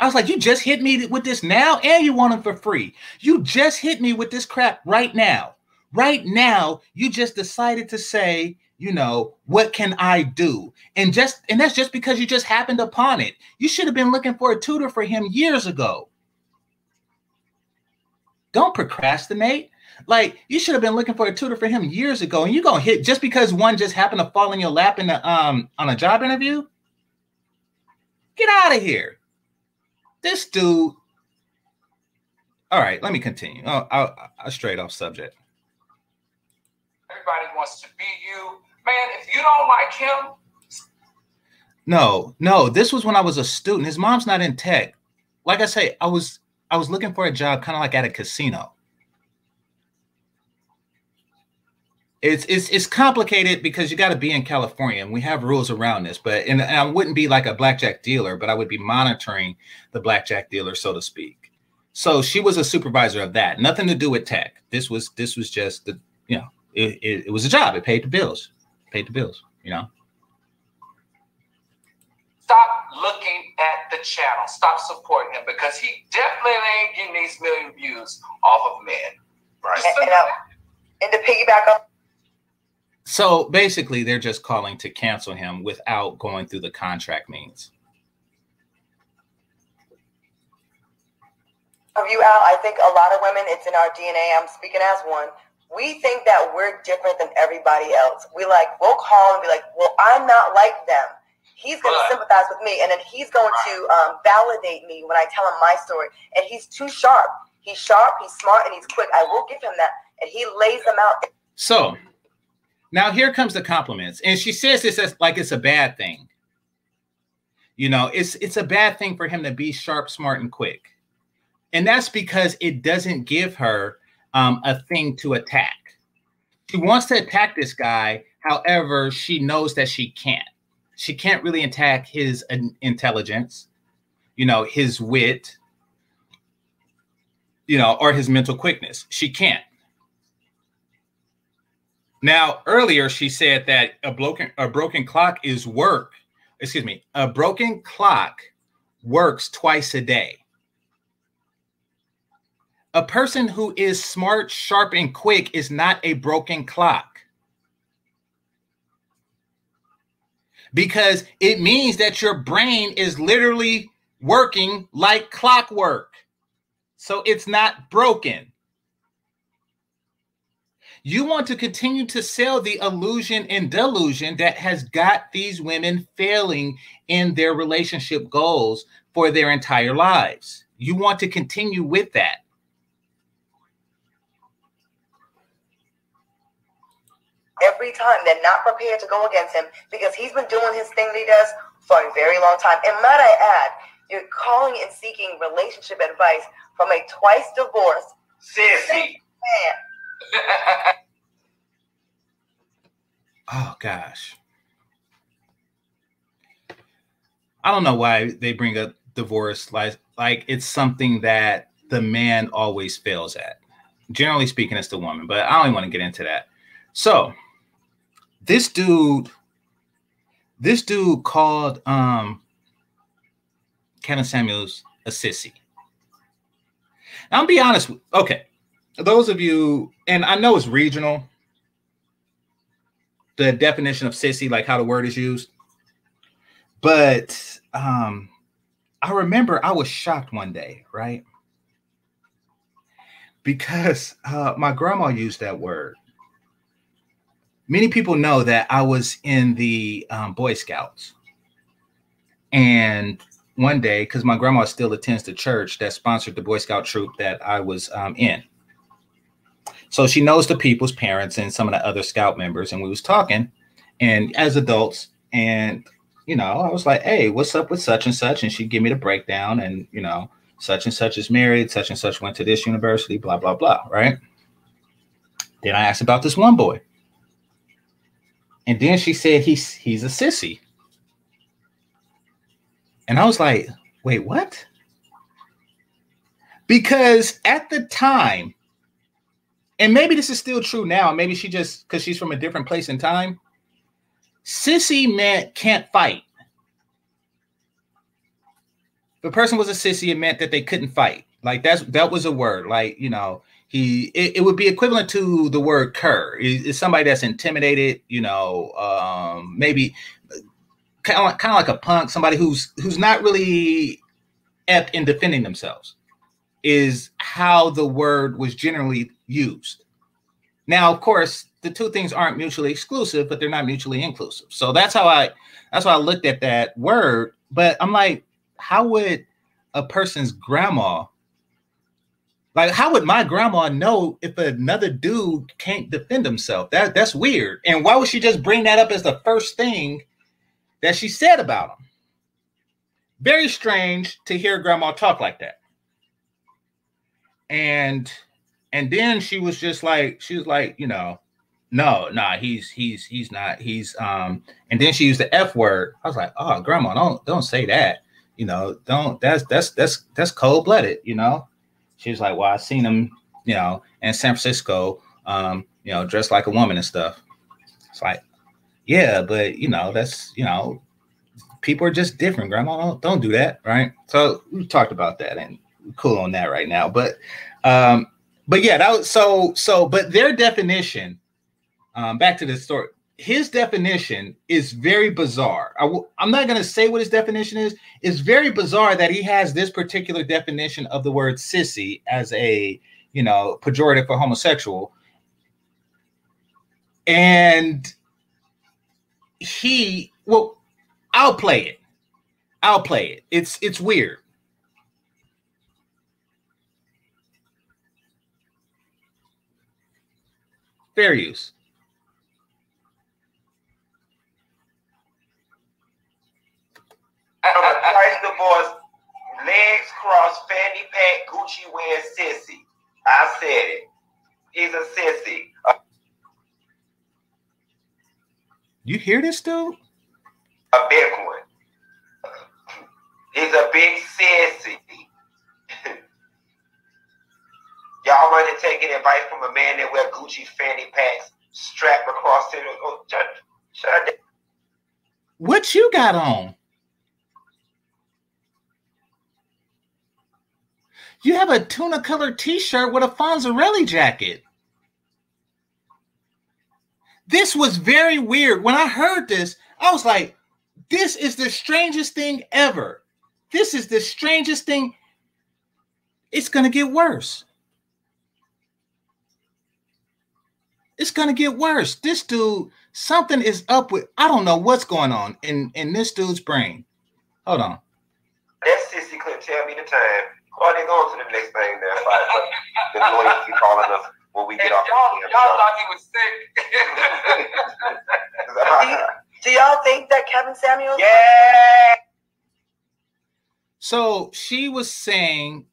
I was like, you just hit me with this now, and you want him for free. You just hit me with this crap right now. Right now, you just decided to say, you know, what can I do? And just and that's just because you just happened upon it. You should have been looking for a tutor for him years ago. Don't procrastinate. Like you should have been looking for a tutor for him years ago, and you gonna hit just because one just happened to fall in your lap in the um on a job interview. Get out of here. This dude. All right, let me continue. Oh, I'll, I'll straight off subject. Everybody wants to be you. Man, if you don't like him. No, no, this was when I was a student. His mom's not in tech. Like I say, I was I was looking for a job kind of like at a casino. It's it's it's complicated because you got to be in California and we have rules around this. But and, and I wouldn't be like a blackjack dealer, but I would be monitoring the blackjack dealer, so to speak. So she was a supervisor of that. Nothing to do with tech. This was this was just the you know it, it, it was a job. It paid the bills. Paid the bills. You know. Stop looking at the channel. Stop supporting him because he definitely ain't getting these million views off of men. Right. And, and, uh, and to piggyback up so basically, they're just calling to cancel him without going through the contract means. Of you, Al, I think a lot of women, it's in our DNA. I'm speaking as one. We think that we're different than everybody else. We like, we'll call and be like, well, I'm not like them. He's going to sympathize with me, and then he's going to um, validate me when I tell him my story. And he's too sharp. He's sharp, he's smart, and he's quick. I will give him that. And he lays them out. So now here comes the compliments, and she says this as like it's a bad thing. You know, it's it's a bad thing for him to be sharp, smart, and quick, and that's because it doesn't give her um, a thing to attack. She wants to attack this guy, however, she knows that she can't. She can't really attack his intelligence, you know, his wit, you know, or his mental quickness. She can't. Now, earlier she said that a broken a broken clock is work. Excuse me, a broken clock works twice a day. A person who is smart, sharp, and quick is not a broken clock. Because it means that your brain is literally working like clockwork. So it's not broken. You want to continue to sell the illusion and delusion that has got these women failing in their relationship goals for their entire lives. You want to continue with that. Every time they're not prepared to go against him because he's been doing his thing that he does for a very long time. And might I add, you're calling and seeking relationship advice from a twice divorced sissy man oh gosh. I don't know why they bring up divorce like like it's something that the man always fails at. Generally speaking, it's the woman, but I don't even want to get into that. So this dude, this dude called um Samuels a sissy. I'll be honest. Okay, those of you, and I know it's regional, the definition of sissy, like how the word is used. But um, I remember I was shocked one day, right? Because uh, my grandma used that word. Many people know that I was in the um, Boy Scouts. And one day, because my grandma still attends the church that sponsored the Boy Scout troop that I was um, in. So she knows the people's parents and some of the other scout members, and we was talking, and as adults, and you know, I was like, "Hey, what's up with such and such?" And she'd give me the breakdown, and you know, such and such is married, such and such went to this university, blah blah blah, right? Then I asked about this one boy, and then she said he's he's a sissy, and I was like, "Wait, what?" Because at the time and maybe this is still true now. Maybe she just because she's from a different place in time. Sissy meant can't fight. A person was a sissy, it meant that they couldn't fight. Like that's that was a word. Like you know, he it, it would be equivalent to the word cur. Is somebody that's intimidated. You know, um, maybe kind of like, kind of like a punk. Somebody who's who's not really apt in defending themselves. Is how the word was generally used. Now, of course, the two things aren't mutually exclusive, but they're not mutually inclusive. So that's how I that's why I looked at that word. But I'm like, how would a person's grandma like how would my grandma know if another dude can't defend himself? That that's weird. And why would she just bring that up as the first thing that she said about him? Very strange to hear grandma talk like that. And and then she was just like she was like you know no nah he's he's he's not he's um and then she used the f word i was like oh grandma don't don't say that you know don't that's that's that's that's cold-blooded you know she was like well i seen him you know in san francisco um you know dressed like a woman and stuff it's like yeah but you know that's you know people are just different grandma don't, don't do that right so we talked about that and cool on that right now but um but yeah, that was so so. But their definition, um, back to the story. His definition is very bizarre. I w- I'm not going to say what his definition is. It's very bizarre that he has this particular definition of the word sissy as a you know pejorative for homosexual, and he well, I'll play it. I'll play it. It's it's weird. Fair use. Price divorce, legs crossed, fanny pack, Gucci wearing sissy. I said it. He's a sissy. You hear this, dude? A big one. He's a big sissy. Y'all running taking advice from a man that wear Gucci fanny packs strapped across his. Oh, shut, shut what you got on? You have a tuna colored t-shirt with a Fonzarelli jacket. This was very weird. When I heard this, I was like, this is the strangest thing ever. This is the strangest thing. It's going to get worse. it's gonna get worse. This dude, something is up with. I don't know what's going on in in this dude's brain. Hold on. That sissy couldn't tell me the time. Oh, they going to the next thing there. the lawyers keep calling us when we get and off. Y'all, y'all thought he was sick. do, do y'all think that Kevin Samuels? Yeah. So she was saying,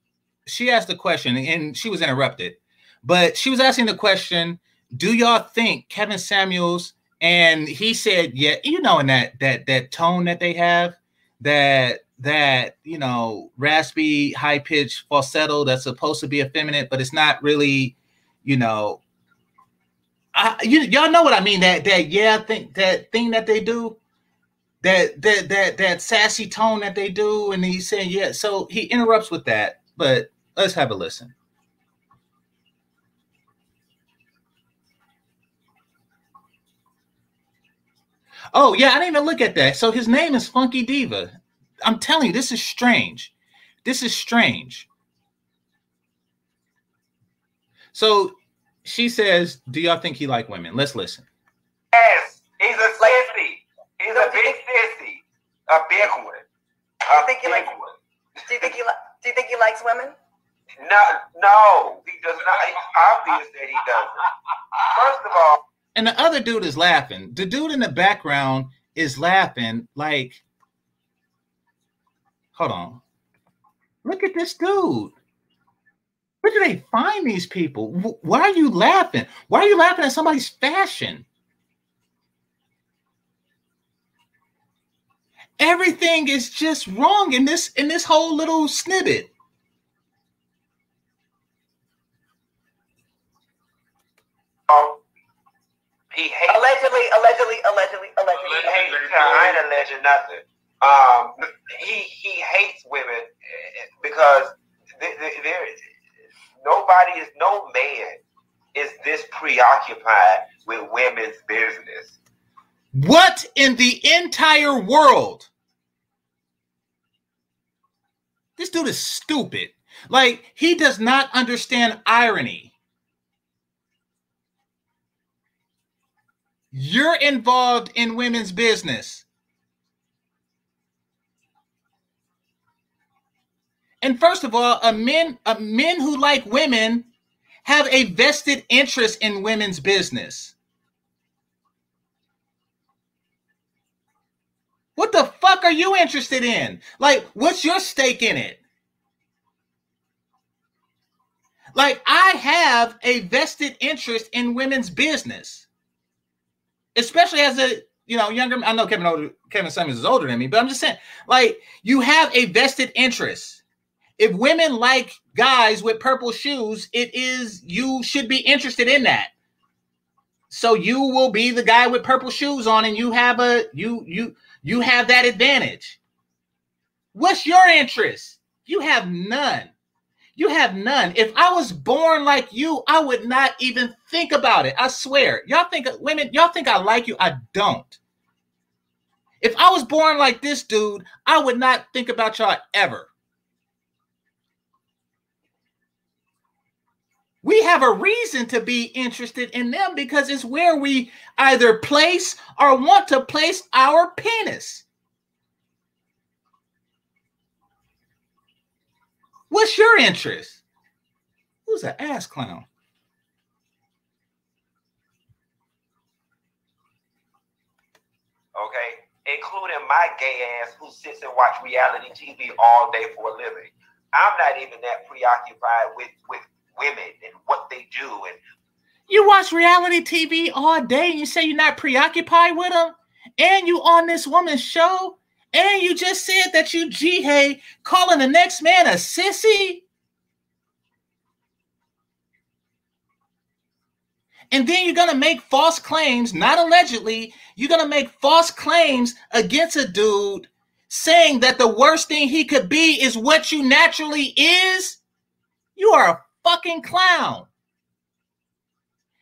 she asked a question and she was interrupted, but she was asking the question do y'all think Kevin Samuels and he said, yeah, you know, in that that that tone that they have, that that you know, raspy, high pitched falsetto that's supposed to be effeminate, but it's not really, you know. I, you, y'all know what I mean. That that yeah, think that thing that they do, that that that that sassy tone that they do, and he's saying, yeah. So he interrupts with that, but let's have a listen. Oh yeah, I didn't even look at that. So his name is Funky Dineva. I'm telling you, this is strange. This is strange. So she says, "Do y'all think he like women?" Let's listen. Yes, he's a sissy. He's a big sissy, a big one. A think he big like- one. Do you think he li- do you think he likes women? No, no, he does not. It's obvious that he doesn't. First of all, And the other dude is laughing. The dude in the background is laughing like, hold on. Look at this dude. Where do they find these people? Why are you laughing? Why are you laughing at somebody's fashion? Everything is just wrong in this in this whole little snippet. um, he hates. Allegedly, allegedly, allegedly, allegedly. He hates. I ain't alleging nothing. Um, he he hates women eh, because there, there, there nobody is no man is this preoccupied with women's business. What in the entire world? This dude is stupid. Like, he does not understand irony. You're involved in women's business. And first of all, a men, a men who like women have a vested interest in women's business. What the fuck are you interested in? Like, what's your stake in it? Like, I have a vested interest in women's business, especially as a you know younger. I know Kevin older, Kevin Simmons is older than me, but I'm just saying, like, you have a vested interest. If women like guys with purple shoes, it is you should be interested in that. So you will be the guy with purple shoes on, and you have a you you you have that advantage. What's your interest? You have none. You have none. If I was born like you, I would not even think about it. I swear. Y'all think women, y'all think I like you? I don't. If I was born like this dude, I would not think about y'all ever. We have a reason to be interested in them because it's where we either place or want to place our penis. What's your interest? Who's an ass clown? Okay, including my gay ass who sits and watch reality TV all day for a living. I'm not even that preoccupied with with women and what they do and You watch reality TV all day and you say you're not preoccupied with them, and you on this woman's show, and you just said that you jihad calling the next man a sissy. And then you're gonna make false claims, not allegedly, you're gonna make false claims against a dude saying that the worst thing he could be is what you naturally is. You are a fucking clown.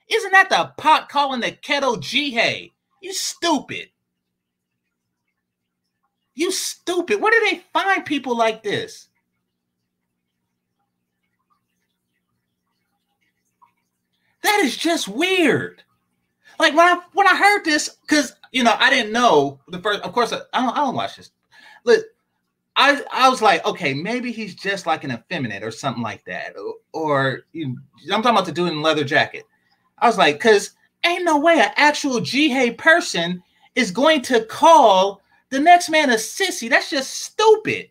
Isn't that the pot calling the kettle jihad? You stupid. You stupid. Where do they find people like this? That is just weird. Like when I when I heard this, because you know I didn't know the first. Of course, I don't, I don't watch this. Look, I I was like, okay, maybe he's just like an effeminate or something like that, or, or you, I'm talking about the dude in leather jacket. I was like, because ain't no way an actual jihad person is going to call the next man a sissy. That's just stupid.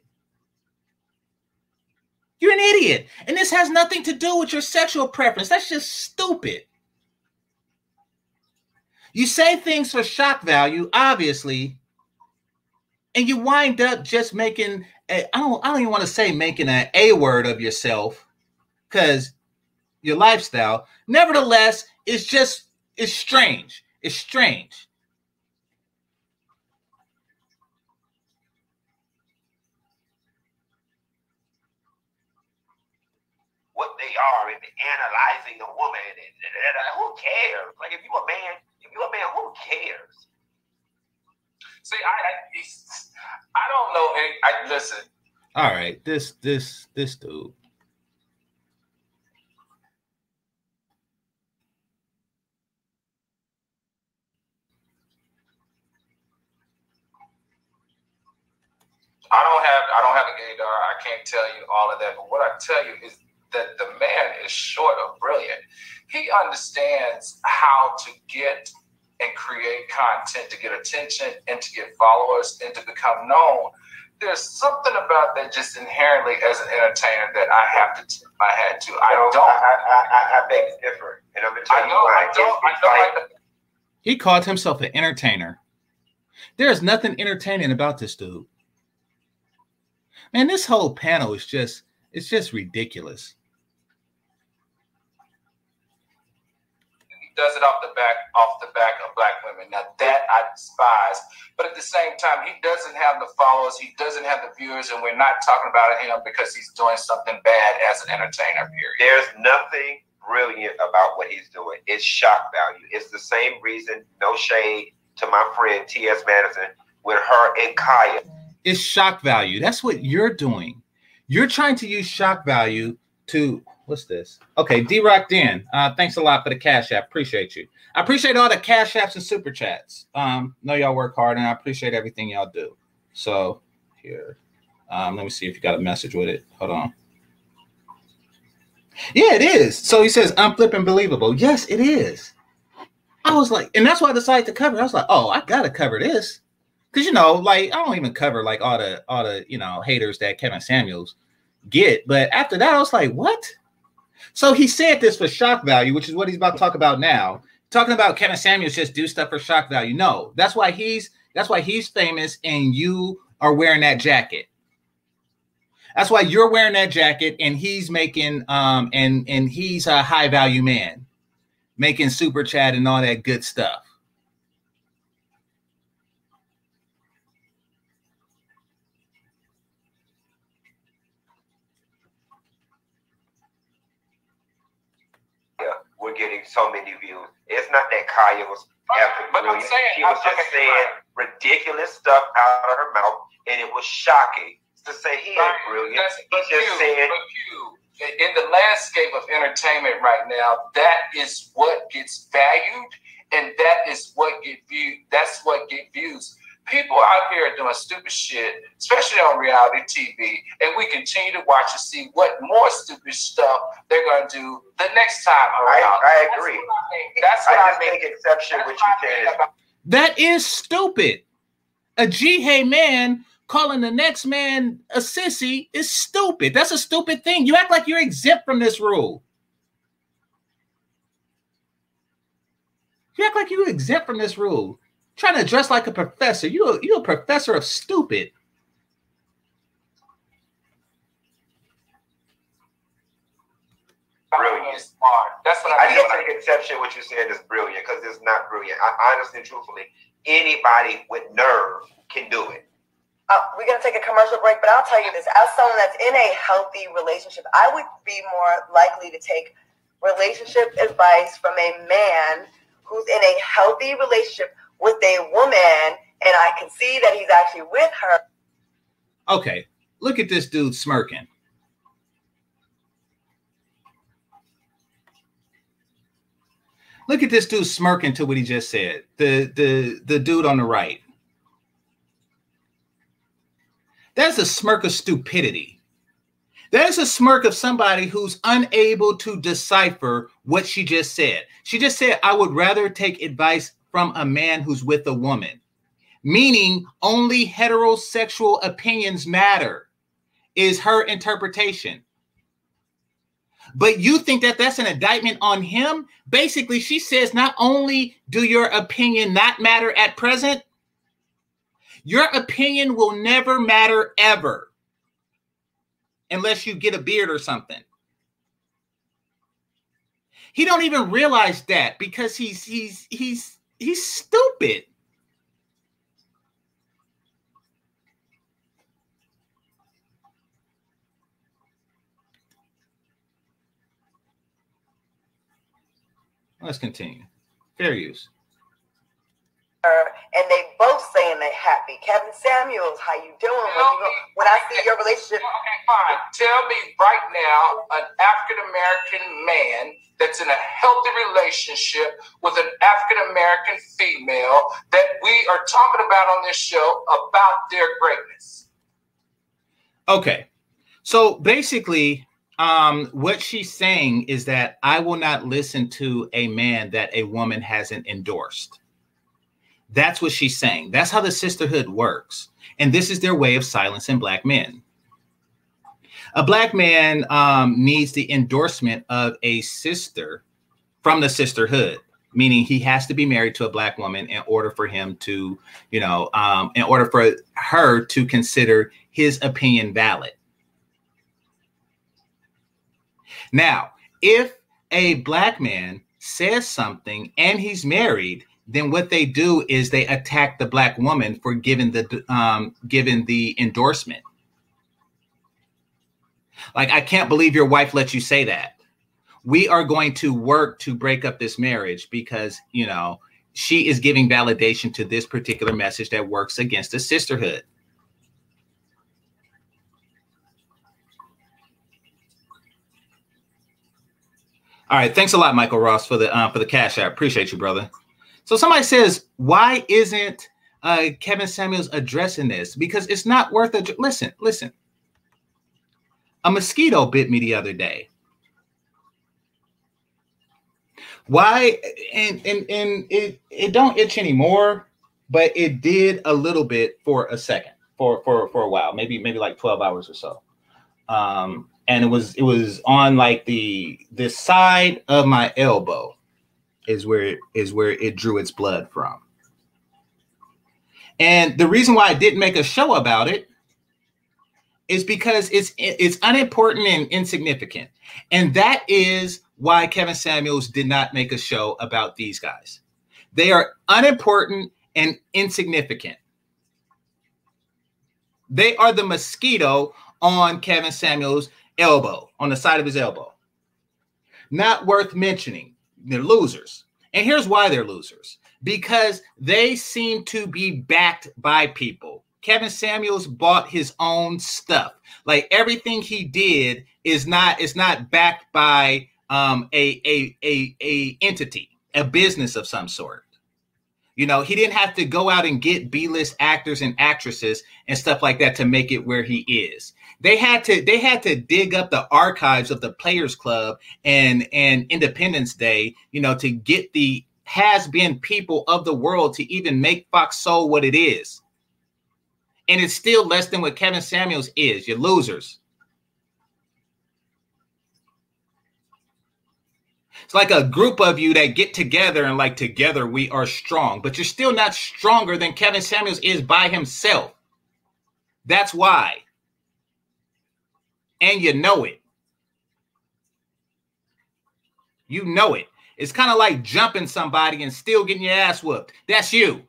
You're an idiot. And this has nothing to do with your sexual preference. That's just stupid. You say things for shock value, obviously, and you wind up just making a, I don't I don't even want to say making an a word of yourself because your lifestyle. Nevertheless, it's just it's strange. It's strange. What they are in analyzing a woman and, and, and, and who cares? Like if you a man, if you a man, who cares? See, I, I, I don't know. Eh, I listen. All right, this this this dude. I don't have I don't have a gaydar. I can't tell you all of that. But what I tell you is that the man is short of brilliant. He understands how to get and create content to get attention and to get followers and to become known. There's something about that just inherently as an entertainer that I have to tip my hat to. I don't. I, I, I, I beg to differ, and I'm tell I know. why. I don't. I It's know. like- He called himself an entertainer. There is nothing entertaining about this dude. Man, this whole panel is just it's just ridiculous. Does it off the back off the back of black women. Now that I despise, but at the same time, he doesn't have the followers, he doesn't have the viewers, and we're not talking about him because he's doing something bad as an entertainer. Period. There's nothing brilliant about what he's doing. It's shock value. It's the same reason, no shade to my friend T.S. Madison, with her and Kaya. It's shock value. That's what you're doing. You're trying to use shock value to what's this? Okay, D Rock Den. Uh, thanks a lot for the cash app. Appreciate you. I appreciate all the cash apps and super chats. Um, know y'all work hard and I appreciate everything y'all do. So here. Um, let me see if you got a message with it. Hold on. Yeah, it is. So he says, I'm flipping believable. Yes, it is. I was like, and that's why I decided to cover. I was like, oh, I gotta cover this. Cause you know, like I don't even cover like all the all the you know haters that Kevin Samuels get. But after that, I was like, what? So he said this for shock value, which is what he's about to talk about now. Talking about Kevin Samuels just do stuff for shock value. No, that's why he's that's why he's famous and you are wearing that jacket. That's why you're wearing that jacket and he's making um and and he's a high value man making super chat and all that good stuff. Yeah, we're getting so many views. It's not that Kaya was after But I'm brilliant. saying- she was okay, just saying ridiculous stuff out of her mouth, and it was shocking to say he ain't brilliant. That's- He but just you, said but you, in the landscape of entertainment right now, that is what gets valued, and that is what get viewed. That's what get views. People out here are doing stupid shit, especially on reality TV, and we continue to watch and see what more stupid stuff they're going to do the next time I, around. I That's agree. what I. That's what I I, just mean. exception with you I mean saying. about That is stupid. A G hey man calling the next man a sissy is stupid. That's a stupid thing. You act like you're exempt from this rule. You act like you're exempt from this rule. Trying to dress like a professor. You a, you a professor of stupid. Brilliant. Smart. That's what I I mean. just when I- take exception what you said is brilliant because it's not brilliant. I honestly truthfully, anybody with nerve can do it. Uh, we're going to take a commercial break, but I'll tell you this. As someone that's in a healthy relationship, I would be more likely to take relationship advice from a man who's in a healthy relationship with a woman, and I can see that he's actually with her. Okay, look at this dude smirking. Look at this dude smirking to what he just said. The the the dude on the right. That's a smirk of stupidity. That is a smirk of somebody who's unable to decipher what she just said. She just said, I would rather take advice from a man who's with a woman, meaning only heterosexual opinions matter, is her interpretation. But you think that that's an indictment on him? Basically, she says not only do your opinion not matter at present, your opinion will never matter ever unless you get a beard or something. He don't even realize that because he's he's he's He's stupid. Let's continue. Fair use. And they both saying they're happy. Kevin Samuels, how you doing? When, you go, when I see your relationship. Okay, fine. Tell me right now, an African American man that's in a healthy relationship with an African American female that we are talking about on this show about their greatness. Okay. So basically, um, what she's saying is that I will not listen to a man that a woman hasn't endorsed. That's what she's saying. That's how the sisterhood works. And this is their way of silencing black men. A black man um, needs the endorsement of a sister from the sisterhood, meaning he has to be married to a black woman in order for him to, you know, um, in order for her to consider his opinion valid. Now, if a black man says something and he's married, then what they do is they attack the black woman for giving the um, giving the endorsement. Like, I can't believe your wife let you say that. We are going to work to break up this marriage because you know she is giving validation to this particular message that works against the sisterhood. All right, thanks a lot, Michael Ross, for the uh, for the cash I Appreciate you, brother. So somebody says, why isn't uh, Kevin Samuels addressing this? Because it's not worth it. Listen, listen. A mosquito bit me the other day. Why? And and and it it don't itch anymore, but it did a little bit for a second, for for for a while, maybe maybe like twelve hours or so. Um, and it was it was on like the the side of my elbow is where is where it drew its blood from. And the reason why I didn't make a show about it is because it's it's unimportant and insignificant. And that is why Kevin Samuels did not make a show about these guys. They are unimportant and insignificant. They are the mosquito on Kevin Samuels' elbow, on the side of his elbow. Not worth mentioning. They're losers. And here's why they're losers because they seem to be backed by people. Kevin Samuels bought his own stuff. Like everything he did is not is not backed by um, a, a a a entity, a business of some sort. You know, he didn't have to go out and get B-list actors and actresses and stuff like that to make it where he is. They had to they had to dig up the archives of the Players Club and and Independence Day, you know, to get the has been people of the world to even make Fox Soul what it is. And it's still less than what Kevin Samuels is. You're losers. It's like a group of you that get together and like together we are strong, but you're still not stronger than Kevin Samuels is by himself. That's why and you know it. You know it. It's kind of like jumping somebody and still getting your ass whooped. That's you.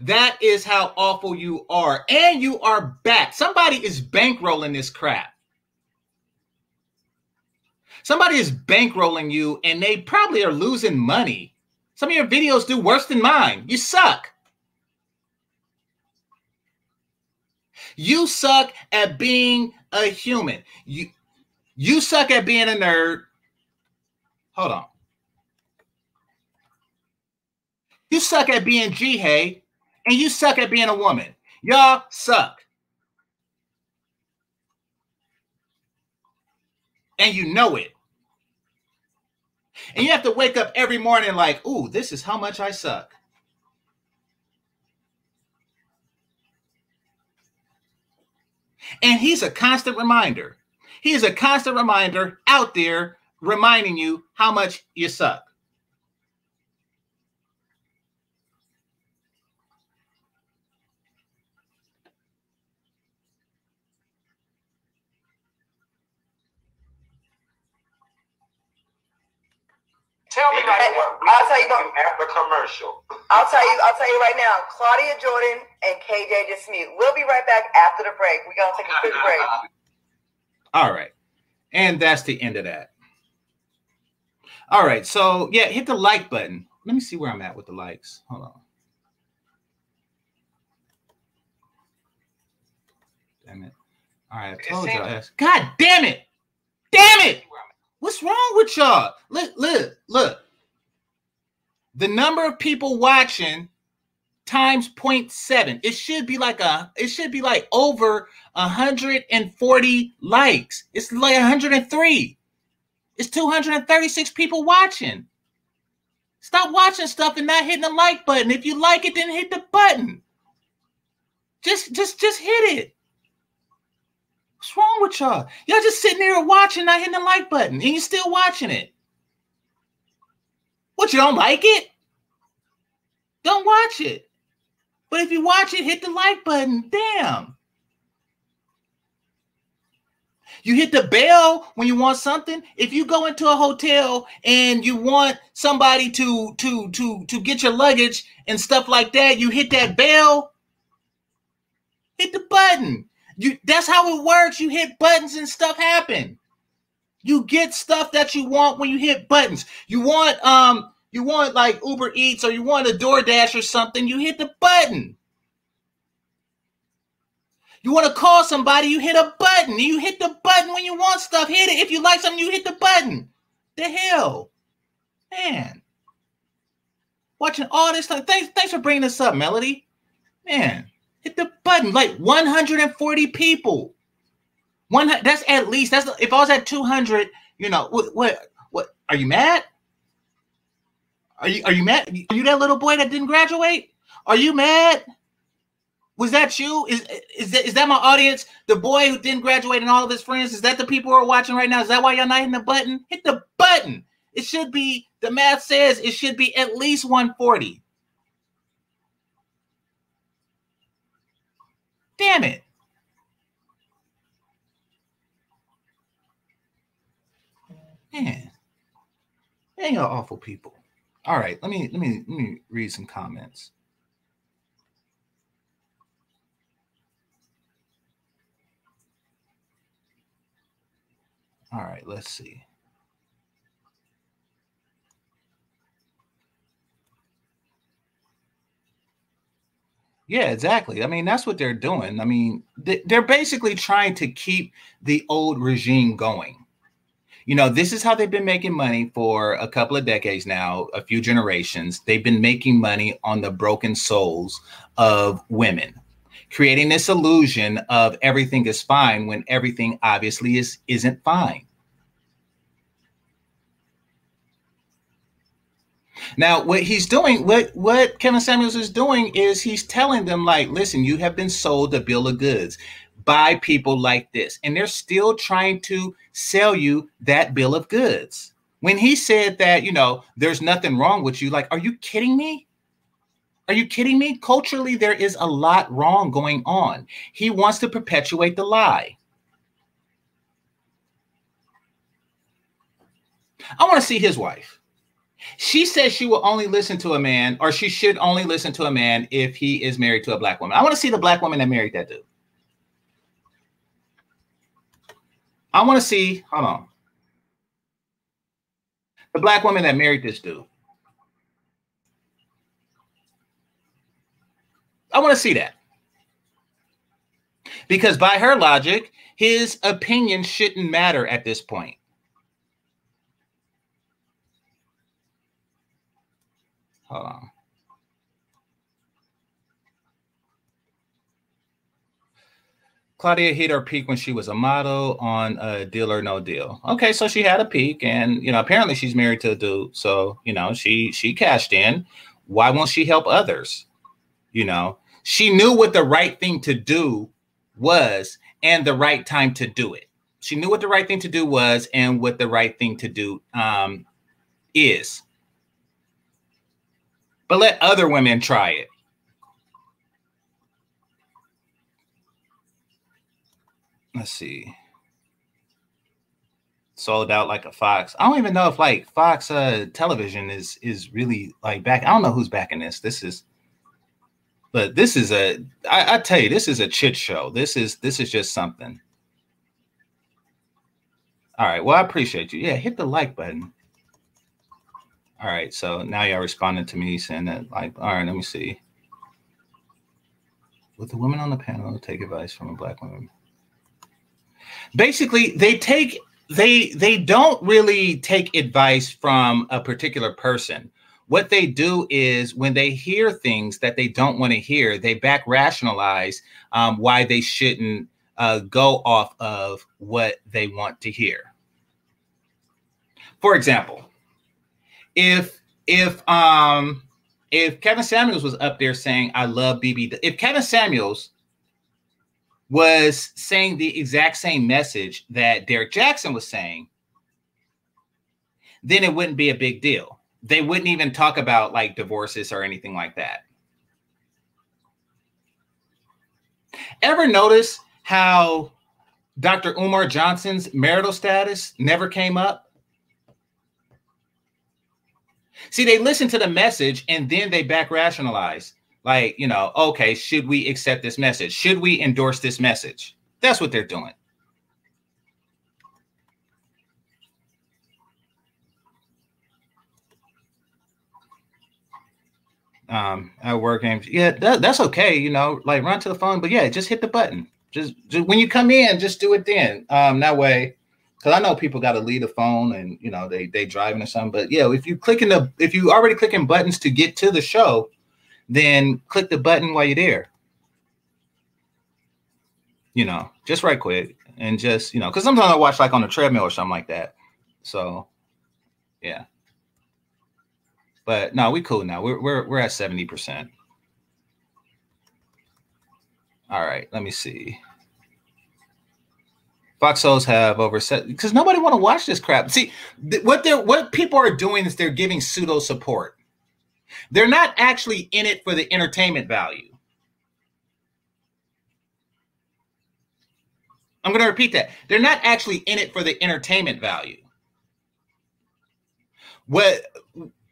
That is how awful you are. And you are back. Somebody is bankrolling this crap. Somebody is bankrolling you and they probably are losing money. Some of your videos do worse than mine. You suck. You suck at being a human. You you suck at being a nerd. Hold on. You suck at being G-Hay, and you suck at being a woman. Y'all suck. And you know it. And you have to wake up every morning like, ooh, this is how much I suck. And he's a constant reminder. He is a constant reminder out there reminding you how much you suck. Tell me like what? I'll tell you what. After commercial. I'll tell you. I'll tell you right now. Claudia Jordan and KJ Dismute. We'll be right back after the break. We're gonna take a quick break. All right, and that's the end of that. All right, so yeah, hit the like button. Let me see where I'm at with the likes. Hold on. Damn it. All right, I told y'all. God damn it. Damn it. What's wrong with y'all? Look, look, look. The number of people watching times 0.7. It should be like a it should be like over 140 likes. It's like 103. It's 236 people watching. Stop watching stuff and not hitting the like button. If you like it, then hit the button. Just just just hit it. What's wrong with y'all? Y'all just sitting there watching, not hitting the like button, and you still watching it. What you don't like it? Don't watch it. But if you watch it, hit the like button. Damn. You hit the bell when you want something. If you go into a hotel and you want somebody to to to to get your luggage and stuff like that, you hit that bell. Hit the button. You that's how it works. You hit buttons and stuff happen. You get stuff that you want when you hit buttons. You want um you want like Uber Eats or you want a DoorDash or something, you hit the button. You want to call somebody, you hit a button. You hit the button when you want stuff. Hit it. If you like something, you hit the button. The hell? Man. Watching all this stuff. Thanks, thanks for bringing this up, Melody. Man, hit the button. Like 140 people. One that's at least that's if I was at 200, you know, what what what are you mad? Are you are you mad? Are you that little boy that didn't graduate? Are you mad? Was that you? Is is that, is that my audience? The boy who didn't graduate and all of his friends? Is that the people who are watching right now? Is that why y'all not hitting the button? Hit the button. It should be, the math says it should be at least 140. Damn it. Man. Man, y'all awful people. All right, let me let me let me read some comments. All right, let's see. Yeah, exactly. I mean, that's what they're doing. I mean, they're basically trying to keep the old regime going. You know, this is how they've been making money for a couple of decades now, a few generations. They've been making money on the broken souls of women, creating this illusion of everything is fine when everything obviously is isn't fine. Now, what he's doing, what what Kevin Samuels is doing is he's telling them like, listen, you have been sold a bill of goods by people like this, and they're still trying to sell you that bill of goods. When he said that, you know, there's nothing wrong with you, like, are you kidding me? Are you kidding me? Culturally, there is a lot wrong going on. He wants to perpetuate the lie. I want to see his wife. She says she will only listen to a man, or she should only listen to a man if he is married to a black woman. I want to see the black woman that married that dude. I want to see, hold on. The black woman that married this dude. I want to see that. Because by her logic, his opinion shouldn't matter at this point. Hold on. Claudia hit her peak when she was a model on a Deal or No Deal. Okay, so she had a peak, and you know apparently she's married to a dude, so you know she she cashed in. Why won't she help others? You know, she knew what the right thing to do was and the right time to do it. She knew what the right thing to do was and what the right thing to do um, is but let other women try it. Let's see. Sold out like a Fox. I don't even know if like Fox uh television is is really like back. I don't know who's backing this. This is but this is a I, I tell you, this is a chit show. This is this is just something. All right. Well, I appreciate you. Yeah, hit the like button. All right, so now y'all responding to me saying that, like, all right, let me see. Would the women on the panel take advice from a black woman? Basically, they take they they don't really take advice from a particular person. What they do is when they hear things that they don't want to hear, they back rationalize um, why they shouldn't uh, go off of what they want to hear. For example, if if um if Kevin Samuels was up there saying I love BB, if Kevin Samuels was saying the exact same message that Derrick Jaxn was saying, then it wouldn't be a big deal. They wouldn't even talk about like divorces or anything like that. Ever notice how Dr. Umar Johnson's marital status never came up? See, they listen to the message and then they back rationalize. Like, you know, okay, should we accept this message? Should we endorse this message? That's what they're doing. Um, at work games, yeah, that, that's okay. You know, like run to the phone, but yeah, just hit the button. Just, just when you come in, just do it then. Um, that way, because I know people got to leave the phone and you know they they driving or something. But yeah, if you clicking the if you already clicking buttons to get to the show, then click the button while you're there. You know, just right quick and just you know, because sometimes I watch like on the treadmill or something like that. So, yeah. But no, we cool now. We're we're we're at seventy percent. All right, let me see. Foxholes have over set because nobody want to watch this crap. See, th- what they're what people are doing is they're giving pseudo support. They're not actually in it for the entertainment value. I'm going to repeat that. They're not actually in it for the entertainment value. What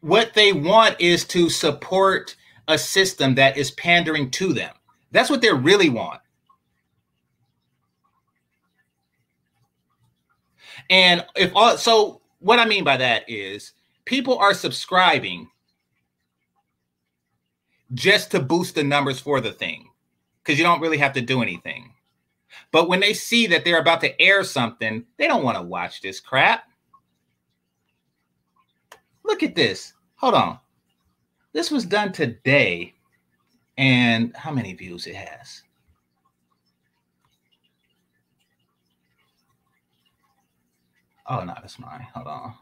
what they want is to support a system that is pandering to them. That's what they really want. And if all so what I mean by that is people are subscribing just to boost the numbers for the thing because you don't really have to do anything. But when they see that they're about to air something, they don't want to watch this crap. Look at this. Hold on. This was done today. And how many views it has? Oh, no, that's mine. Hold on.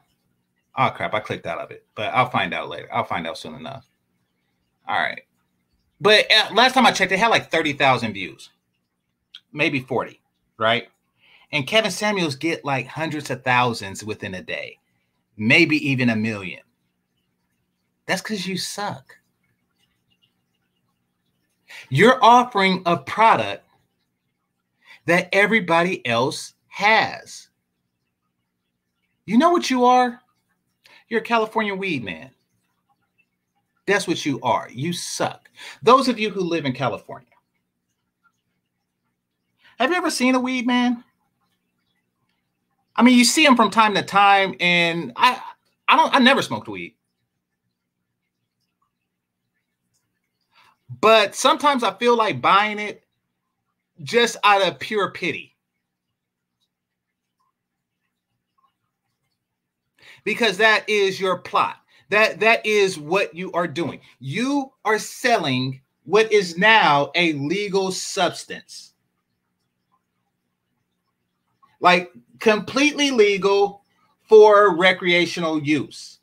Oh, crap. I clicked out of it, but I'll find out later. I'll find out soon enough. All right. But uh, last time I checked, it had like 30,000 views, maybe 40, right? And Kevin Samuels get like hundreds of thousands within a day, maybe even a million. That's because you suck. You're offering a product that everybody else has. You know what you are? You're a California weed man. That's what you are. You suck. Those of you who live in California, have you ever seen a weed man? I mean, you see them from time to time, and I, I don't, I never smoked weed. But sometimes I feel like buying it just out of pure pity. Because that is your plot. That that is what you are doing. You are selling what is now a legal substance. Like completely legal for recreational use.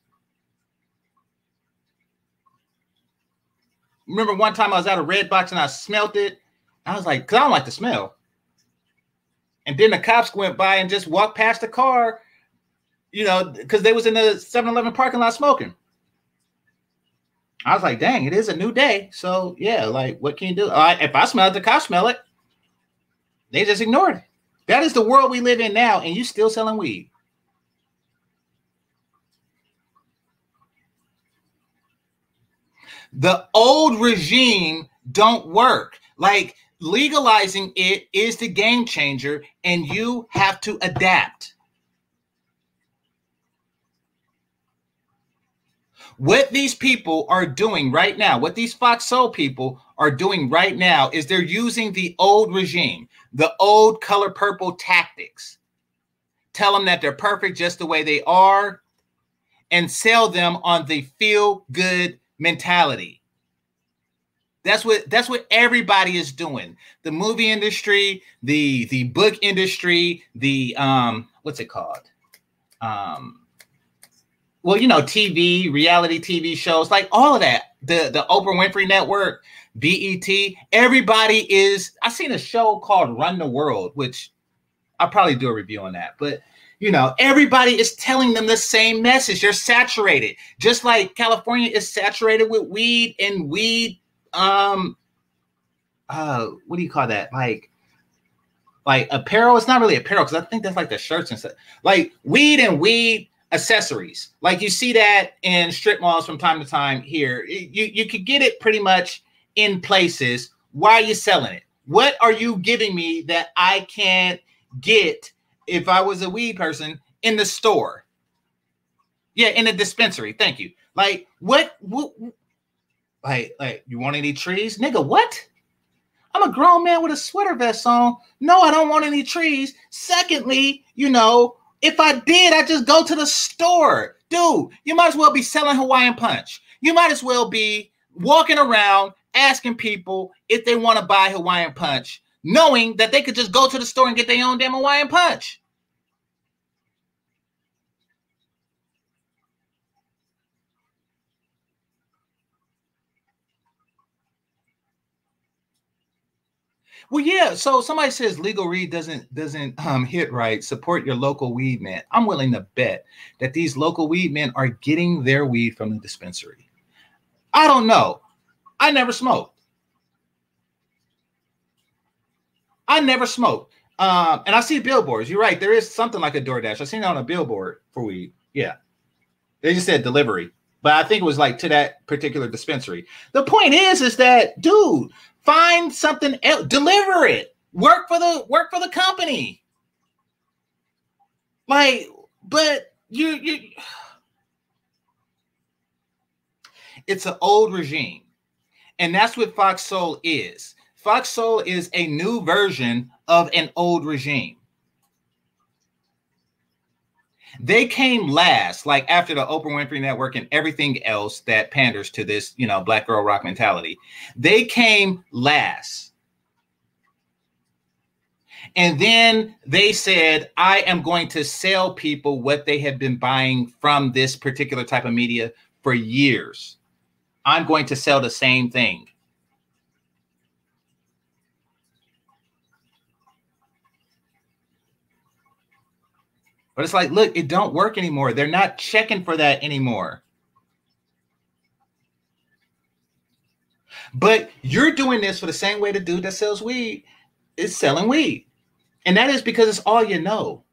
Remember one time I was at a red box and I smelt it. I was like, because I don't like the smell. And then the cops went by and just walked past the car, you know, because they was in the 7-Eleven parking lot smoking. I was like, dang, it is a new day. So yeah, like what can you do? Uh, if I smell it, the cops smell it. They just ignored it. That is the world we live in now, and you still selling weed. The old regime don't work. Like legalizing it is the game changer, and you have to adapt. What these people are doing right now, what these Fox Soul people are doing right now, is they're using the old regime, the old color purple tactics. Tell them that they're perfect just the way they are and sell them on the feel good mentality. That's what that's what everybody is doing. The movie industry, the the book industry, the um what's it called? Um well, you know, TV, reality TV shows, like all of that. The the Oprah Winfrey Network, BET, everybody is I seen a show called Run the World, which I'll probably do a review on that. But you know, everybody is telling them the same message. They're saturated, just like California is saturated with weed and weed. Um, uh, what do you call that? Like, like apparel. It's not really apparel because I think that's like the shirts and stuff. Like weed and weed accessories. Like you see that in strip malls from time to time here. You you could get it pretty much in places. Why are you selling it? What are you giving me that I can't get if I was a weed person in the store. Yeah, in a dispensary. Thank you. Like what, what like like you want any trees? Nigga, what? I'm a grown man with a sweater vest on. No, I don't want any trees. Secondly, you know, if I did, I just go to the store. Dude, you might as well be selling Hawaiian punch. You might as well be walking around asking people if they want to buy Hawaiian punch knowing that they could just go to the store and get their own damn Hawaiian punch. Well, yeah. So somebody says legal weed doesn't doesn't um, hit right. Support your local weed man. I'm willing to bet that these local weed men are getting their weed from the dispensary. I don't know. I never smoked. I never smoked. Um, and I see billboards. You're right. There is something like a DoorDash. I seen it on a billboard for weed. Yeah. They just said delivery. But I think it was like to that particular dispensary. The point is, is that dude, find something else, deliver it. Work for the work for the company. Like, but you you it's an old regime. And that's what Fox Soul is. Fox Soul is a new version of an old regime. They came last, like after the Oprah Winfrey Network and everything else that panders to this, you know, black girl rock mentality. They came last. And then they said, I am going to sell people what they have been buying from this particular type of media for years. I'm going to sell the same thing. But it's like, look, it don't work anymore. They're not checking for that anymore. But you're doing this for the same way the dude that sells weed is selling weed. And that is because it's all you know.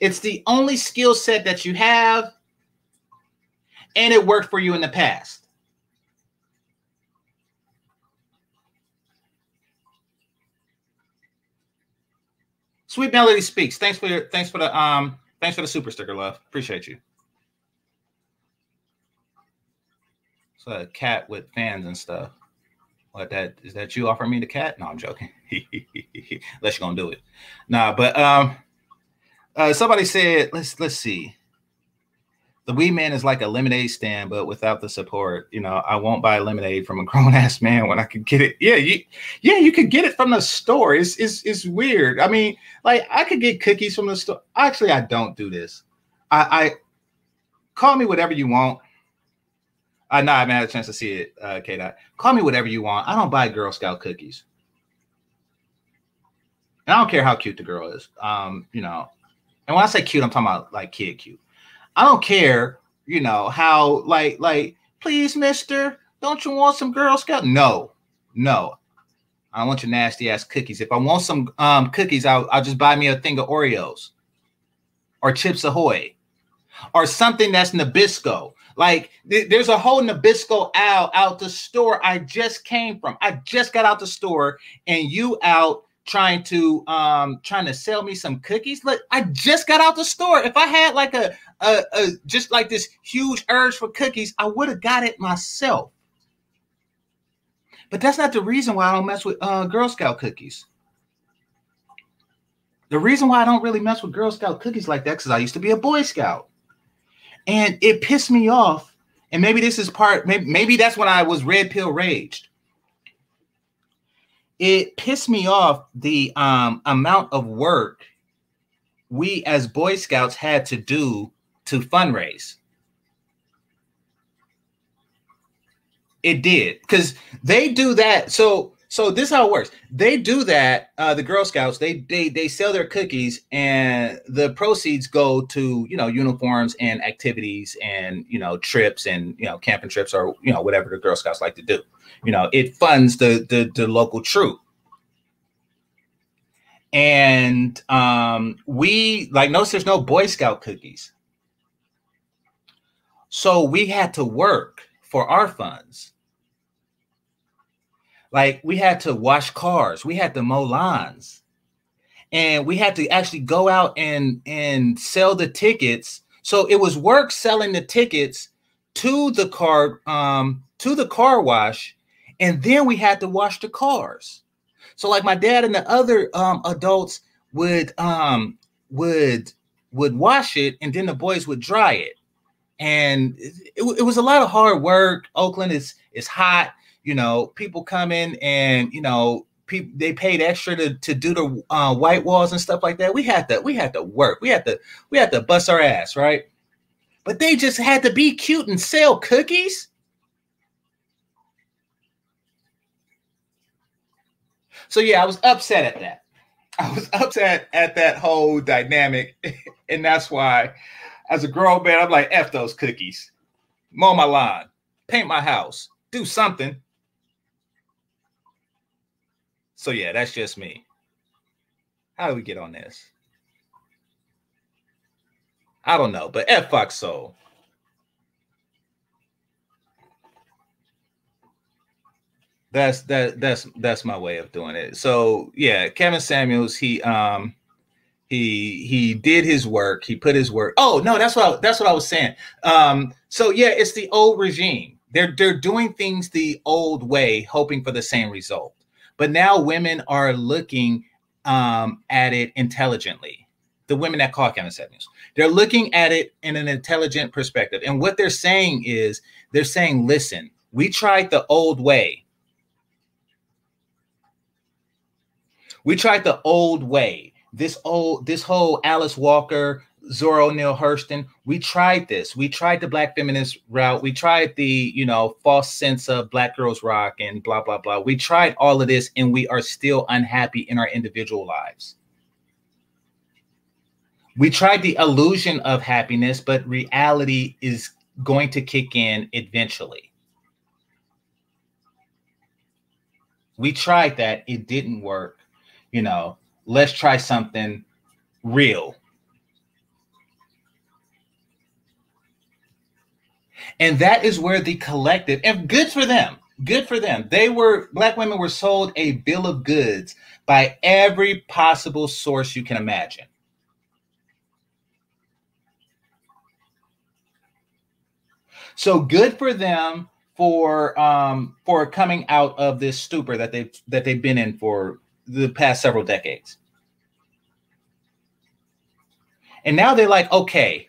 It's the only skill set that you have, and it worked for you in the past. Sweet Melody speaks. Thanks for your thanks for the um thanks for the super sticker, love. Appreciate you. So a cat with fans and stuff. What that is that you offering me the cat? No, I'm joking. Unless you're gonna do it. Nah, but um uh somebody said, let's let's see the weed man is like a lemonade stand, but without the support. You know, I won't buy lemonade from a grown ass man when I could get it. Yeah, you, yeah, you could get it from the store. It's, it's, it's weird. I mean, like I could get cookies from the store. Actually, I don't do this. I, I call me whatever you want. I know I haven't had a chance to see it, uh, K. Dot. Call me whatever you want. I don't buy Girl Scout cookies. And I don't care how cute the girl is. Um, you know, and when I say cute, I'm talking about like kid cute. I don't care, you know, how like like please, mister, don't you want some Girl Scout? No, no. I don't want your nasty ass cookies. If I want some um, cookies, I'll, I'll just buy me a thing of Oreos or Chips Ahoy or something that's Nabisco. Like th- there's a whole Nabisco out out the store I just came from. I just got out the store and you out trying to um trying to sell me some cookies. Look, I just got out the store. If I had like a a, a just like this huge urge for cookies, I would have got it myself. But that's not the reason why I don't mess with uh, Girl Scout cookies. The reason why I don't really mess with Girl Scout cookies like that because I used to be a Boy Scout, and it pissed me off. And maybe this is part. Maybe maybe that's when I was red pill raged it pissed me off the um, amount of work we as Boy Scouts had to do to fundraise. It did because they do that. So so this is how it works. They do that. Uh, the Girl Scouts they they they sell their cookies and the proceeds go to you know uniforms and activities and you know trips and you know camping trips or you know whatever the Girl Scouts like to do you know it funds the the, the local troop. And um we like notice there's no boy scout cookies. So we had to work for our funds. Like we had to wash cars. We had to mow lawns. And we had to actually go out and and sell the tickets. So it was work selling the tickets to the car um to the car wash and then we had to wash the cars. So like my dad and the other um, adults would um, would would wash it, and then the boys would dry it, and it, it, was a lot of hard work. Oakland is is hot, you know. People come in and you know people they paid extra to, to do the uh, white walls and stuff like that. We had to we had to work. We had to we had to bust our ass, right? But they just had to be cute and sell cookies. So yeah, I was upset at that. I was upset at that whole dynamic, and that's why, as a grown man, I'm like, "F those cookies, mow my lawn, paint my house, do something." So yeah, that's just me. How do we get on this? I don't know, but F Fox Soul. That's that that's that's my way of doing it. So yeah, Kevin Samuels, he um he he did his work, he put his work. Oh no, that's what I, that's what I was saying. Um, so yeah, it's the old regime. They're they're doing things the old way, hoping for the same result. But now women are looking um at it intelligently. The women that call Kevin Samuels, they're looking at it in an intelligent perspective. And what they're saying is they're saying, listen, we tried the old way We tried the old way. This old, this whole Alice Walker, Zora Neale Hurston. We tried this. We tried the black feminist route. We tried the, you know, false sense of black girls rock and blah blah blah. We tried all of this and we are still unhappy in our individual lives. We tried the illusion of happiness, but reality is going to kick in eventually. We tried that, it didn't work you know, let's try something real. And that is where the collective, and good for them, good for them. They were, black women were sold a bill of goods by every possible source you can imagine. So good for them for um for coming out of this stupor that they've that they've been in for the past several decades. And now they're like, okay,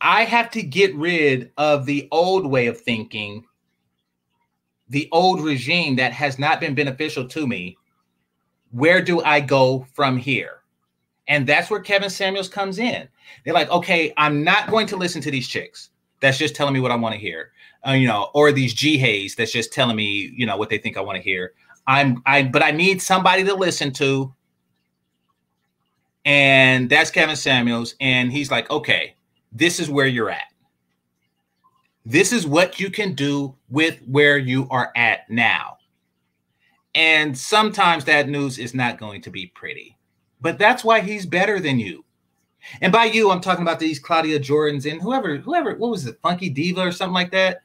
I have to get rid of the old way of thinking, the old regime that has not been beneficial to me. Where do I go from here? And that's where Kevin Samuels comes in. They're like, okay, I'm not going to listen to these chicks. That's just telling me what I want to hear. Uh, you know, or these G Hays that's just telling me, you know, what they think I want to hear. I'm I but I need somebody to listen to. And that's Kevin Samuels. And he's like, okay, this is where you're at. This is what you can do with where you are at now. And sometimes that news is not going to be pretty, but that's why he's better than you. And by you, I'm talking about these Claudia Jordans and whoever, whoever, what was it, Funky Diva or something like that?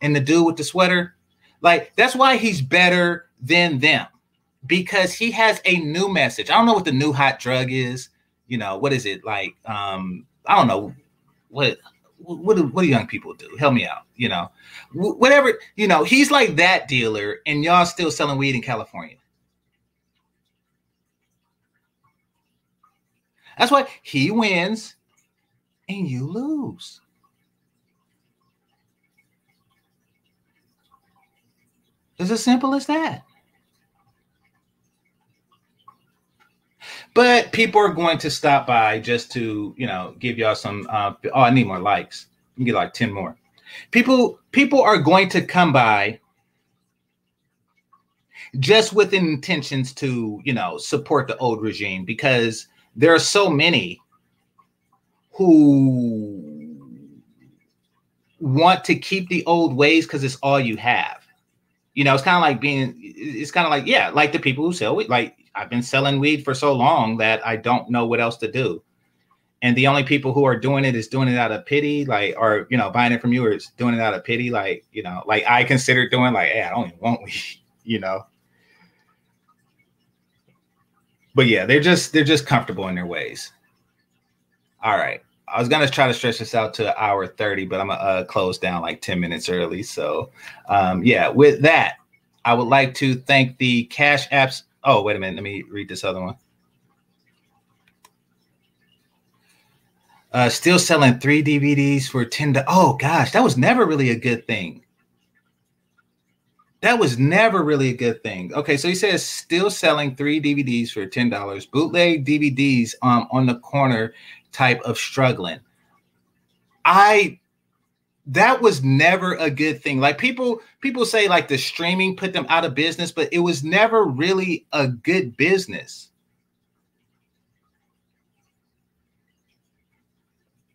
And the dude with the sweater. Like, that's why he's better than them. because he has a new message. I don't know what the new hot drug is. You know, what is it like? Um, I don't know what what do, what do young people do? Help me out. You know, whatever. You know, he's like that dealer, and y'all still selling weed in California. That's why he wins and you lose. It's as simple as that. But people are going to stop by just to, you know, give y'all some. Uh, oh, I need more likes. You get like ten more. People, people are going to come by just with intentions to, you know, support the old regime because there are so many who want to keep the old ways because it's all you have. You know, it's kind of like being, it's kind of like, yeah, like the people who sell weed. Like I've been selling weed for so long that I don't know what else to do. And the only people who are doing it is doing it out of pity, like, or, you know, buying it from you or is doing it out of pity. Like, you know, like I consider doing like, hey, I don't even want weed, you know? But yeah, they're just, they're just comfortable in their ways. All right. I was gonna try to stretch this out to an hour 30, but I'm gonna uh, close down like 10 minutes early. So um, yeah, with that, I would like to thank the Cash Apps. Oh, wait a minute, let me read this other one. Uh, still selling three DVDs for 10 to oh gosh, that was never really a good thing. That was never really a good thing. Okay, so he says still selling three DVDs for $10. Bootleg DVDs um, on the corner type of struggling. I that was never a good thing. Like people people say like the streaming put them out of business, but it was never really a good business.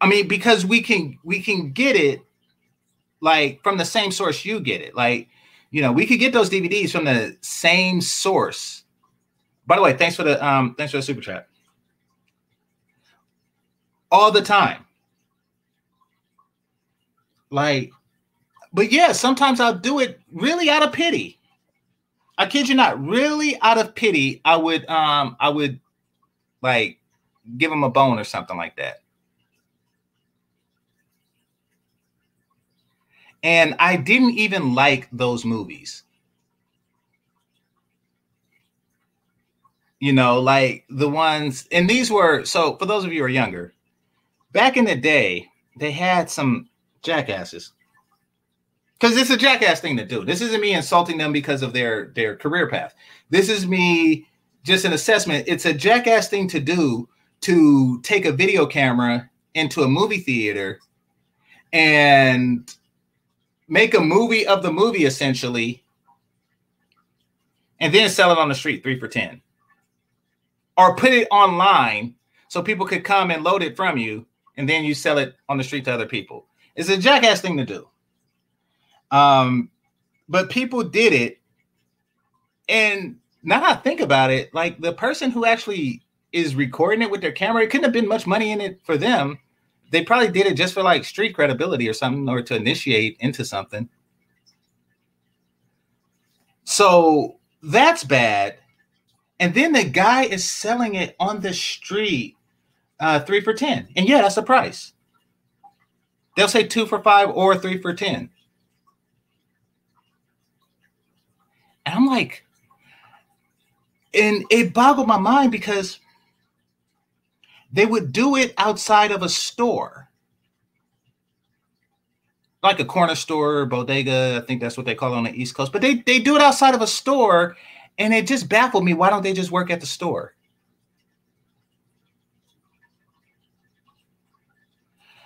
I mean, because we can we can get it like from the same source you get it. Like, you know, we could get those DVDs from the same source. By the way, thanks for the um thanks for the super chat all the time. Like, but yeah, sometimes I'll do it really out of pity. I kid you not, really out of pity, I would um I would like give him a bone or something like that. And I didn't even like those movies. You know, like the ones, and these were so for those of you who are younger, back in the day, they had some jackasses. Because it's a jackass thing to do. This isn't me insulting them because of their their career path. This is me just an assessment. It's a jackass thing to do to take a video camera into a movie theater and make a movie of the movie essentially and then sell it on the street three for 10 or put it online so people could come and load it from you and then you sell it on the street to other people. It's a jackass thing to do. Um, but people did it, and now I think about it, like the person who actually is recording it with their camera, it couldn't have been much money in it for them. They probably did it just for like street credibility or something, or to initiate into something. So that's bad. And then the guy is selling it on the street uh, three for 10. And yeah, that's the price. They'll say two for five or three for 10. And I'm like, and it boggled my mind because they would do it outside of a store, like a corner store, bodega. I think that's what they call it on the East Coast. But they, they do it outside of a store, and it just baffled me. Why don't they just work at the store?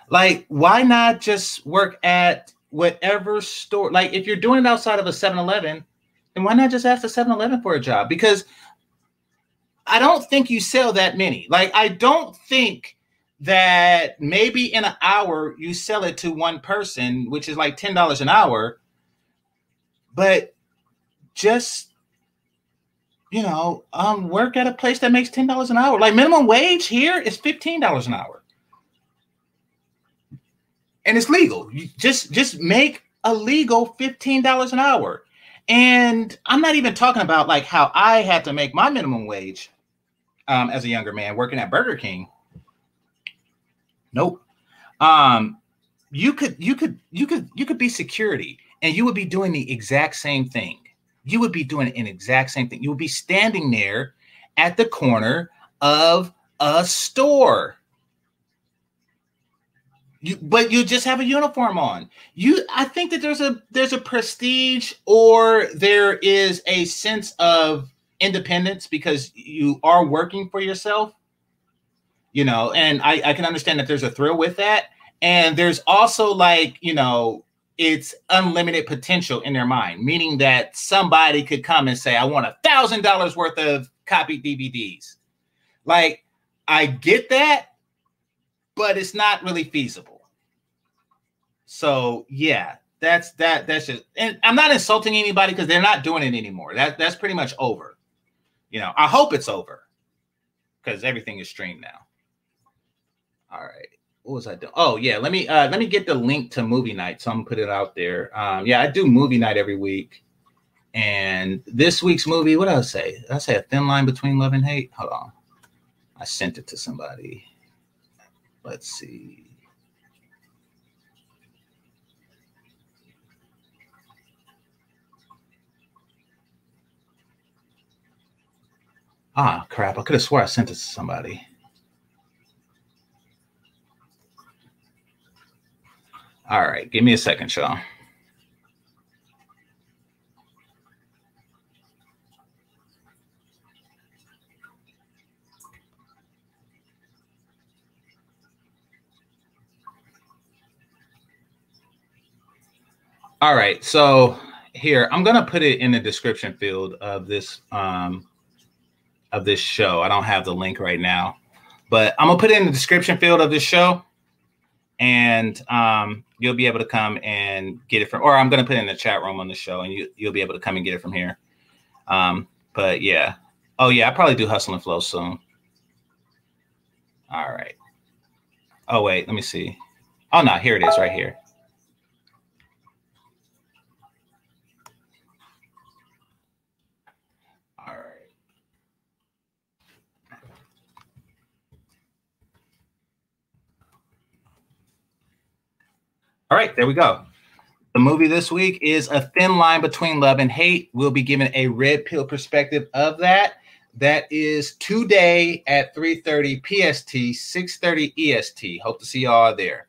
Like, why not just work at whatever store? Like, if you're doing it outside of a 7 Eleven, then why not just ask the 7 Eleven for a job? Because I don't think you sell that many. Like, I don't think that maybe in an hour you sell it to one person, which is like $10 an hour. But just you know, um, work at a place that makes ten dollars an hour. Like minimum wage here is fifteen dollars an hour and it's legal. You just just make a legal $15 an hour And I'm not even talking about like how I had to make my minimum wage um, as a younger man working at Burger King. Nope. Um, you could you could you could you could be security and you would be doing the exact same thing. You would be doing an exact same thing. You would be standing there at the corner of a store. You, but you just have a uniform on. You, I think that there's a there's a prestige or there is a sense of independence because you are working for yourself. You know, and I, I can understand that there's a thrill with that. And there's also like, you know, it's unlimited potential in their mind, meaning that somebody could come and say, I want a thousand dollars worth of copied DVDs. Like, I get that, but it's not really feasible. So yeah, that's that. That's just, and I'm not insulting anybody because they're not doing it anymore. That that's pretty much over. You know, I hope it's over because everything is streamed now. All right what was I doing? Oh yeah, let me uh let me get the link to movie night. So I'm gonna put it out there. Um, yeah, I do movie night every week. And this week's movie, what did I say? Did I say a thin line between love and hate? Hold on. I sent it to somebody. Let's see. Ah, crap. I could have swore I sent it to somebody. All right, give me a second, Sean. All right, so here I'm gonna put it in the description field of this um, of this show. I don't have the link right now, but I'm gonna put it in the description field of this show and um, you'll be able to come and get it from, or I'm going to put it in the chat room on the show, and you you'll be able to come and get it from here. Um, but yeah, oh yeah, I probably do hustle and flow soon. All right. Oh wait, let me see. Oh no, here it is, right here. All right, there we go. The movie this week is A Thin Line Between Love and Hate. We'll be giving a red pill perspective of that. That is today at 3:30 PST, 6:30 EST. Hope to see y'all there.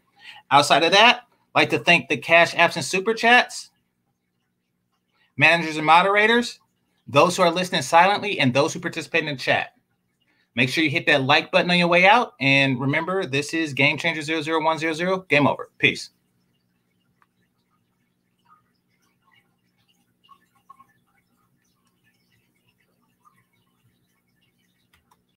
Outside of that, like to thank the Cash Apps and Super Chats, managers and moderators, those who are listening silently, and those who participate in the chat. Make sure you hit that like button on your way out. And remember, this is Game Changer 00100. Game over. Peace.